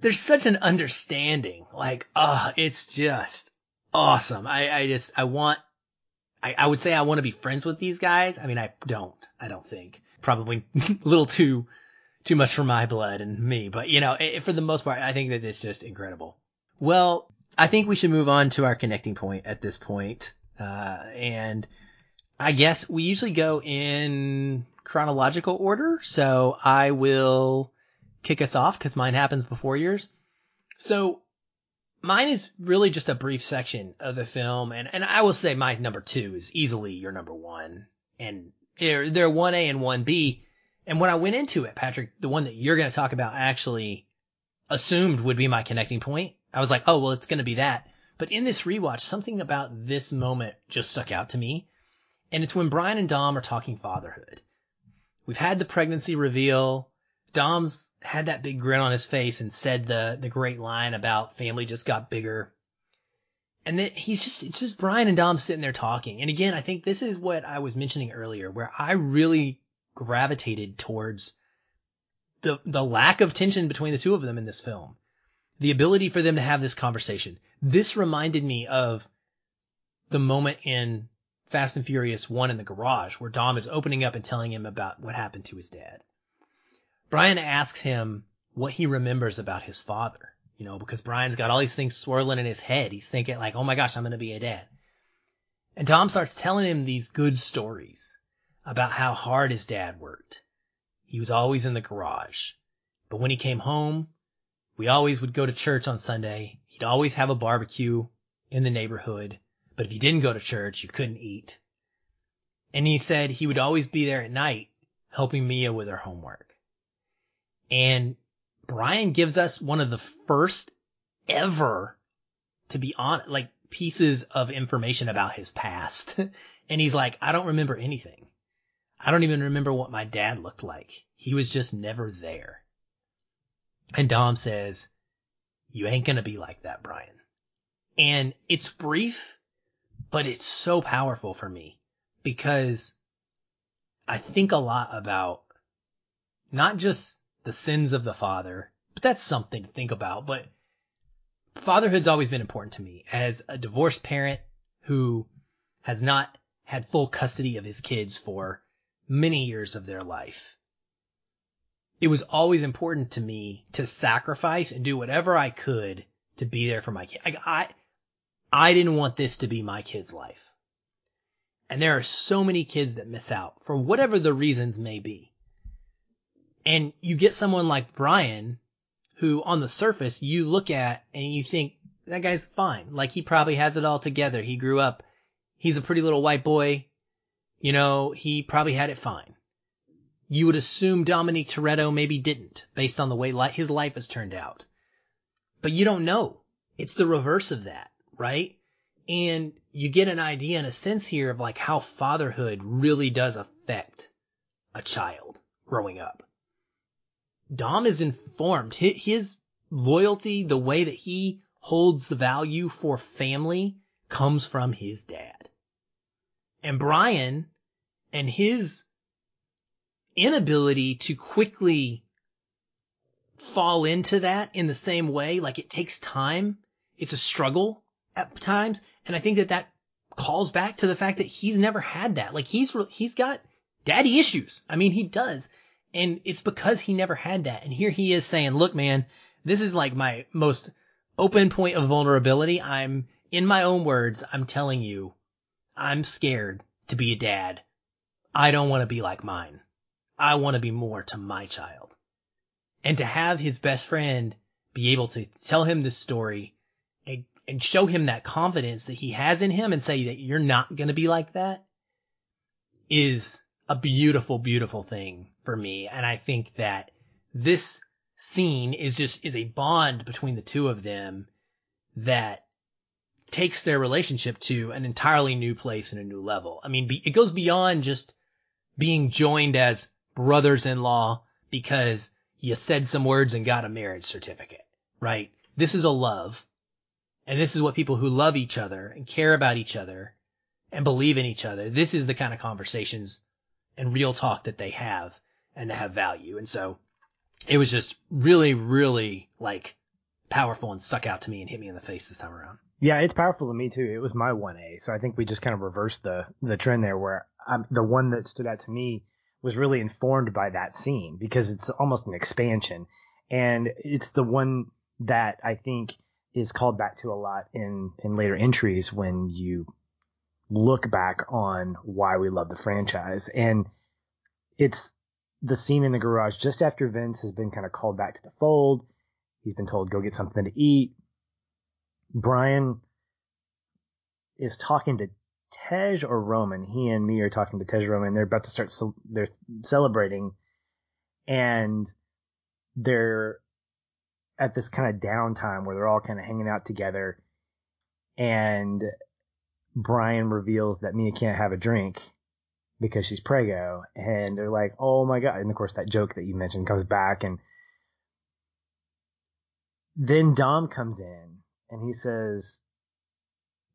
there's such an understanding. Like, ah, oh, it's just awesome. I, I just, I want, I, I would say I want to be friends with these guys. I mean, I don't, I don't think probably a little too, too much for my blood and me, but you know, it, for the most part, I think that it's just incredible. Well, I think we should move on to our connecting point at this point. Uh, and I guess we usually go in chronological order. So I will kick us off because mine happens before yours. So mine is really just a brief section of the film. And, and I will say my number two is easily your number one. And they're, they're 1A and 1B. And when I went into it, Patrick, the one that you're going to talk about actually assumed would be my connecting point. I was like, oh, well, it's going to be that. But in this rewatch, something about this moment just stuck out to me. And it's when Brian and Dom are talking fatherhood. We've had the pregnancy reveal. Dom's had that big grin on his face and said the, the great line about family just got bigger. And then he's just, it's just Brian and Dom sitting there talking. And again, I think this is what I was mentioning earlier, where I really gravitated towards the, the lack of tension between the two of them in this film. The ability for them to have this conversation. This reminded me of the moment in Fast and Furious 1 in the garage where Dom is opening up and telling him about what happened to his dad. Brian asks him what he remembers about his father, you know, because Brian's got all these things swirling in his head. He's thinking like, oh my gosh, I'm going to be a dad. And Dom starts telling him these good stories about how hard his dad worked. He was always in the garage. But when he came home, we always would go to church on Sunday. He'd always have a barbecue in the neighborhood. But if you didn't go to church, you couldn't eat. And he said he would always be there at night helping Mia with her homework. And Brian gives us one of the first ever, to be on, like pieces of information about his past. and he's like, I don't remember anything. I don't even remember what my dad looked like. He was just never there. And Dom says, you ain't gonna be like that, Brian. And it's brief, but it's so powerful for me because I think a lot about not just the sins of the father, but that's something to think about, but fatherhood's always been important to me as a divorced parent who has not had full custody of his kids for many years of their life. It was always important to me to sacrifice and do whatever I could to be there for my kid. I, I, I didn't want this to be my kid's life. And there are so many kids that miss out for whatever the reasons may be. And you get someone like Brian, who on the surface you look at and you think that guy's fine. Like he probably has it all together. He grew up. He's a pretty little white boy. You know, he probably had it fine. You would assume Dominic Toretto maybe didn't based on the way li- his life has turned out. But you don't know. It's the reverse of that, right? And you get an idea and a sense here of like how fatherhood really does affect a child growing up. Dom is informed. His loyalty, the way that he holds the value for family comes from his dad. And Brian and his inability to quickly fall into that in the same way, like it takes time. It's a struggle at times. And I think that that calls back to the fact that he's never had that. Like he's, he's got daddy issues. I mean, he does. And it's because he never had that. And here he is saying, look, man, this is like my most open point of vulnerability. I'm in my own words. I'm telling you, I'm scared to be a dad. I don't want to be like mine. I want to be more to my child. And to have his best friend be able to tell him this story and, show him that confidence that he has in him and say that you're not going to be like that is a beautiful, beautiful thing for me. And I think that this scene is just, is a bond between the two of them that takes their relationship to an entirely new place and a new level. I mean, it goes beyond just being joined as brothers-in-law because you said some words and got a marriage certificate, right? This is a love. And this is what people who love each other and care about each other and believe in each other. This is the kind of conversations and real talk that they have and that have value. And so it was just really, really like powerful and stuck out to me and hit me in the face this time around. Yeah, it's powerful to me too. It was my 1A. So I think we just kind of reversed the, the trend there where um, the one that stood out to me was really informed by that scene because it's almost an expansion. And it's the one that I think is called back to a lot in, in later entries when you look back on why we love the franchise. And it's the scene in the garage just after Vince has been kind of called back to the fold. He's been told, go get something to eat. Brian is talking to Tej or Roman. He and me are talking to Tej Roman. They're about to start, they're celebrating and they're at this kind of downtime where they're all kind of hanging out together and Brian reveals that Mia can't have a drink because she's prego, and they're like, "Oh my god!" And of course, that joke that you mentioned comes back, and then Dom comes in and he says,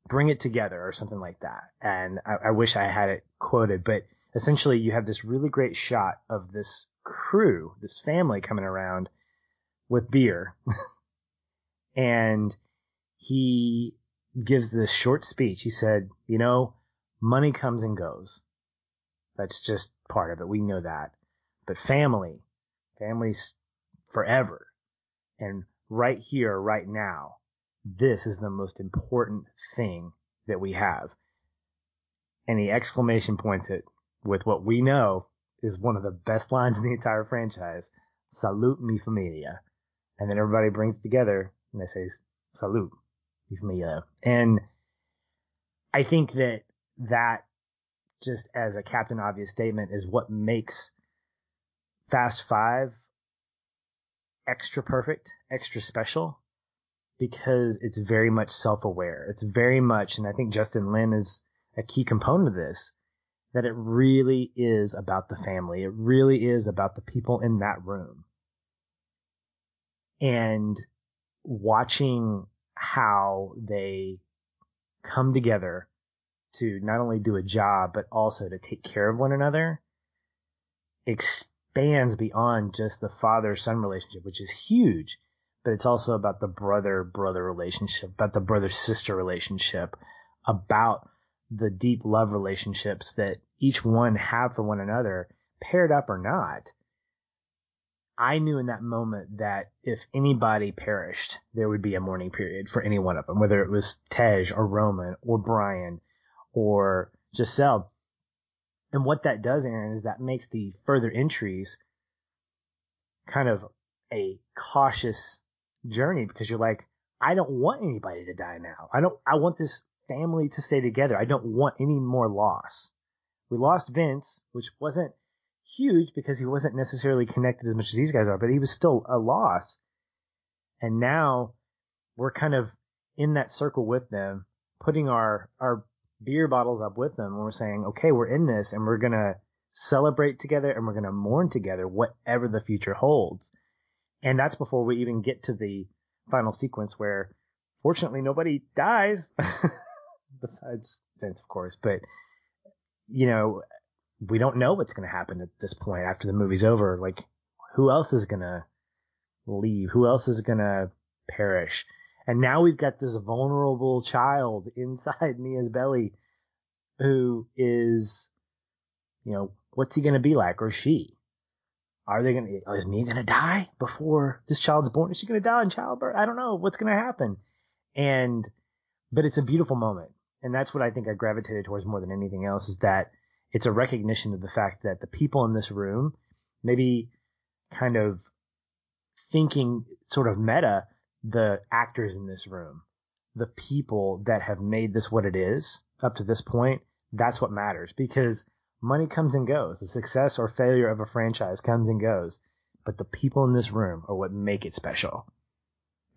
"Bring it together" or something like that. And I, I wish I had it quoted, but essentially, you have this really great shot of this crew, this family coming around with beer, and he gives this short speech. He said, you know, money comes and goes. That's just part of it. We know that. But family, family's forever. And right here, right now, this is the most important thing that we have. And he exclamation points it with what we know is one of the best lines in the entire franchise. Salud mi familia. And then everybody brings together and they say, salud and I think that that just as a Captain Obvious statement is what makes Fast Five extra perfect, extra special, because it's very much self-aware. It's very much, and I think Justin Lin is a key component of this, that it really is about the family. It really is about the people in that room. And watching how they come together to not only do a job, but also to take care of one another expands beyond just the father son relationship, which is huge but it's also about the brother brother relationship, about the brother sister relationship, about the deep love relationships that each one have for one another, paired up or not. I knew in that moment that if anybody perished, there would be a mourning period for any one of them, whether it was Tej or Roman or Brian or Giselle. And what that does, Aaron, is that makes the further entries kind of a cautious journey because you're like, I don't want anybody to die now. I don't, I want this family to stay together. I don't want any more loss. We lost Vince, which wasn't huge because he wasn't necessarily connected as much as these guys are, but he was still a loss. And now we're kind of in that circle with them, putting our, our beer bottles up with them and we're saying, okay, we're in this and we're going to celebrate together and we're going to mourn together, whatever the future holds. And that's before we even get to the final sequence where fortunately nobody dies besides Vince, of course, but you know, we don't know what's going to happen at this point after the movie's over. Like who else is going to leave? Who else is going to perish? And now we've got this vulnerable child inside Mia's belly who is, you know, what's he going to be like or she? Are they going to, is Mia going to die before this child's born? Is she going to die in childbirth? I don't know what's going to happen. And, but it's a beautiful moment. And that's what I think I gravitated towards more than anything else is that it's a recognition of the fact that the people in this room, maybe kind of thinking sort of meta, the actors in this room, the people that have made this what it is up to this point, that's what matters because money comes and goes. The success or failure of a franchise comes and goes. But the people in this room are what make it special.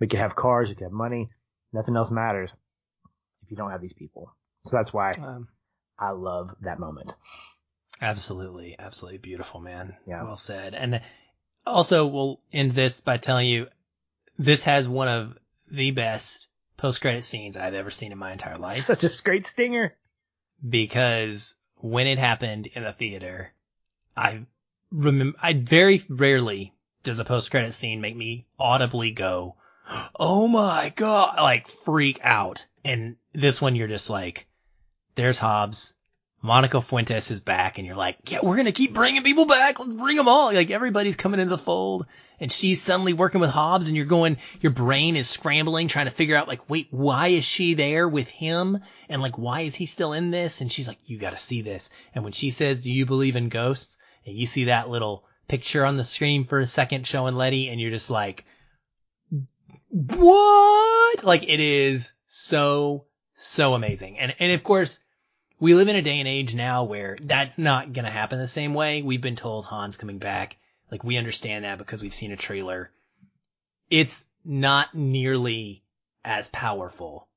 We could have cars, we could have money, nothing else matters if you don't have these people. So that's why um, I love that moment. Absolutely, absolutely beautiful, man. Yeah. Well said. And also, we'll end this by telling you this has one of the best post credit scenes I've ever seen in my entire life. Such a great stinger. Because when it happened in the theater, I remember, I very rarely does a post credit scene make me audibly go, Oh my God, like freak out. And this one, you're just like, there's Hobbs. Monica Fuentes is back and you're like, yeah, we're going to keep bringing people back. Let's bring them all. Like everybody's coming into the fold and she's suddenly working with Hobbs and you're going, your brain is scrambling trying to figure out like, wait, why is she there with him? And like, why is he still in this? And she's like, you got to see this. And when she says, do you believe in ghosts? And you see that little picture on the screen for a second showing Letty and you're just like, what? Like it is so, so amazing. And, and of course, we live in a day and age now where that's not going to happen the same way. We've been told Han's coming back. Like we understand that because we've seen a trailer. It's not nearly as powerful,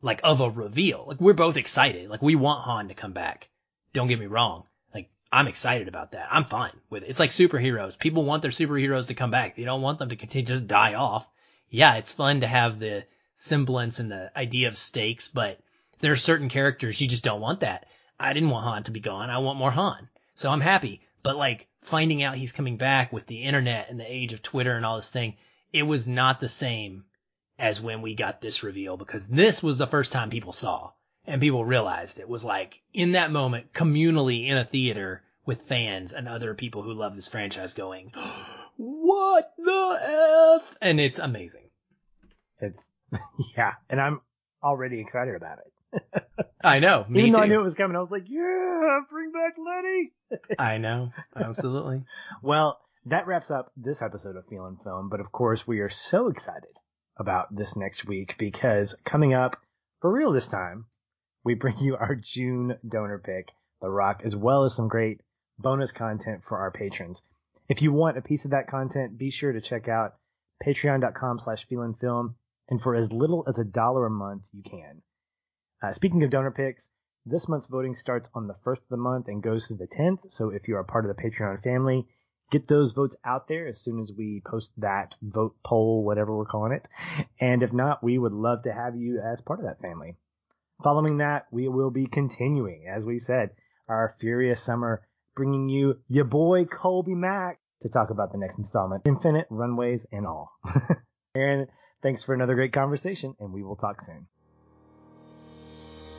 like of a reveal. Like we're both excited. Like we want Han to come back. Don't get me wrong. Like I'm excited about that. I'm fine with it. It's like superheroes. People want their superheroes to come back. They don't want them to continue just die off. Yeah, it's fun to have the semblance and the idea of stakes, but there are certain characters you just don't want that. I didn't want Han to be gone. I want more Han. So I'm happy. But like finding out he's coming back with the internet and the age of Twitter and all this thing, it was not the same as when we got this reveal because this was the first time people saw and people realized it was like in that moment communally in a theater with fans and other people who love this franchise going, what the F? And it's amazing. It's, yeah. And I'm already excited about it. I know. Even though too. I knew it was coming, I was like, yeah, bring back Letty. I know. Absolutely. well, that wraps up this episode of Feeling Film. But of course, we are so excited about this next week because coming up for real this time, we bring you our June donor pick, The Rock, as well as some great bonus content for our patrons. If you want a piece of that content, be sure to check out patreon.com slash feelinfilm And for as little as a dollar a month, you can. Uh, speaking of donor picks, this month's voting starts on the first of the month and goes through the 10th. So if you're a part of the Patreon family, get those votes out there as soon as we post that vote poll, whatever we're calling it. And if not, we would love to have you as part of that family. Following that, we will be continuing, as we said, our furious summer, bringing you your boy Colby Mack to talk about the next installment, Infinite Runways and all. Aaron, thanks for another great conversation, and we will talk soon.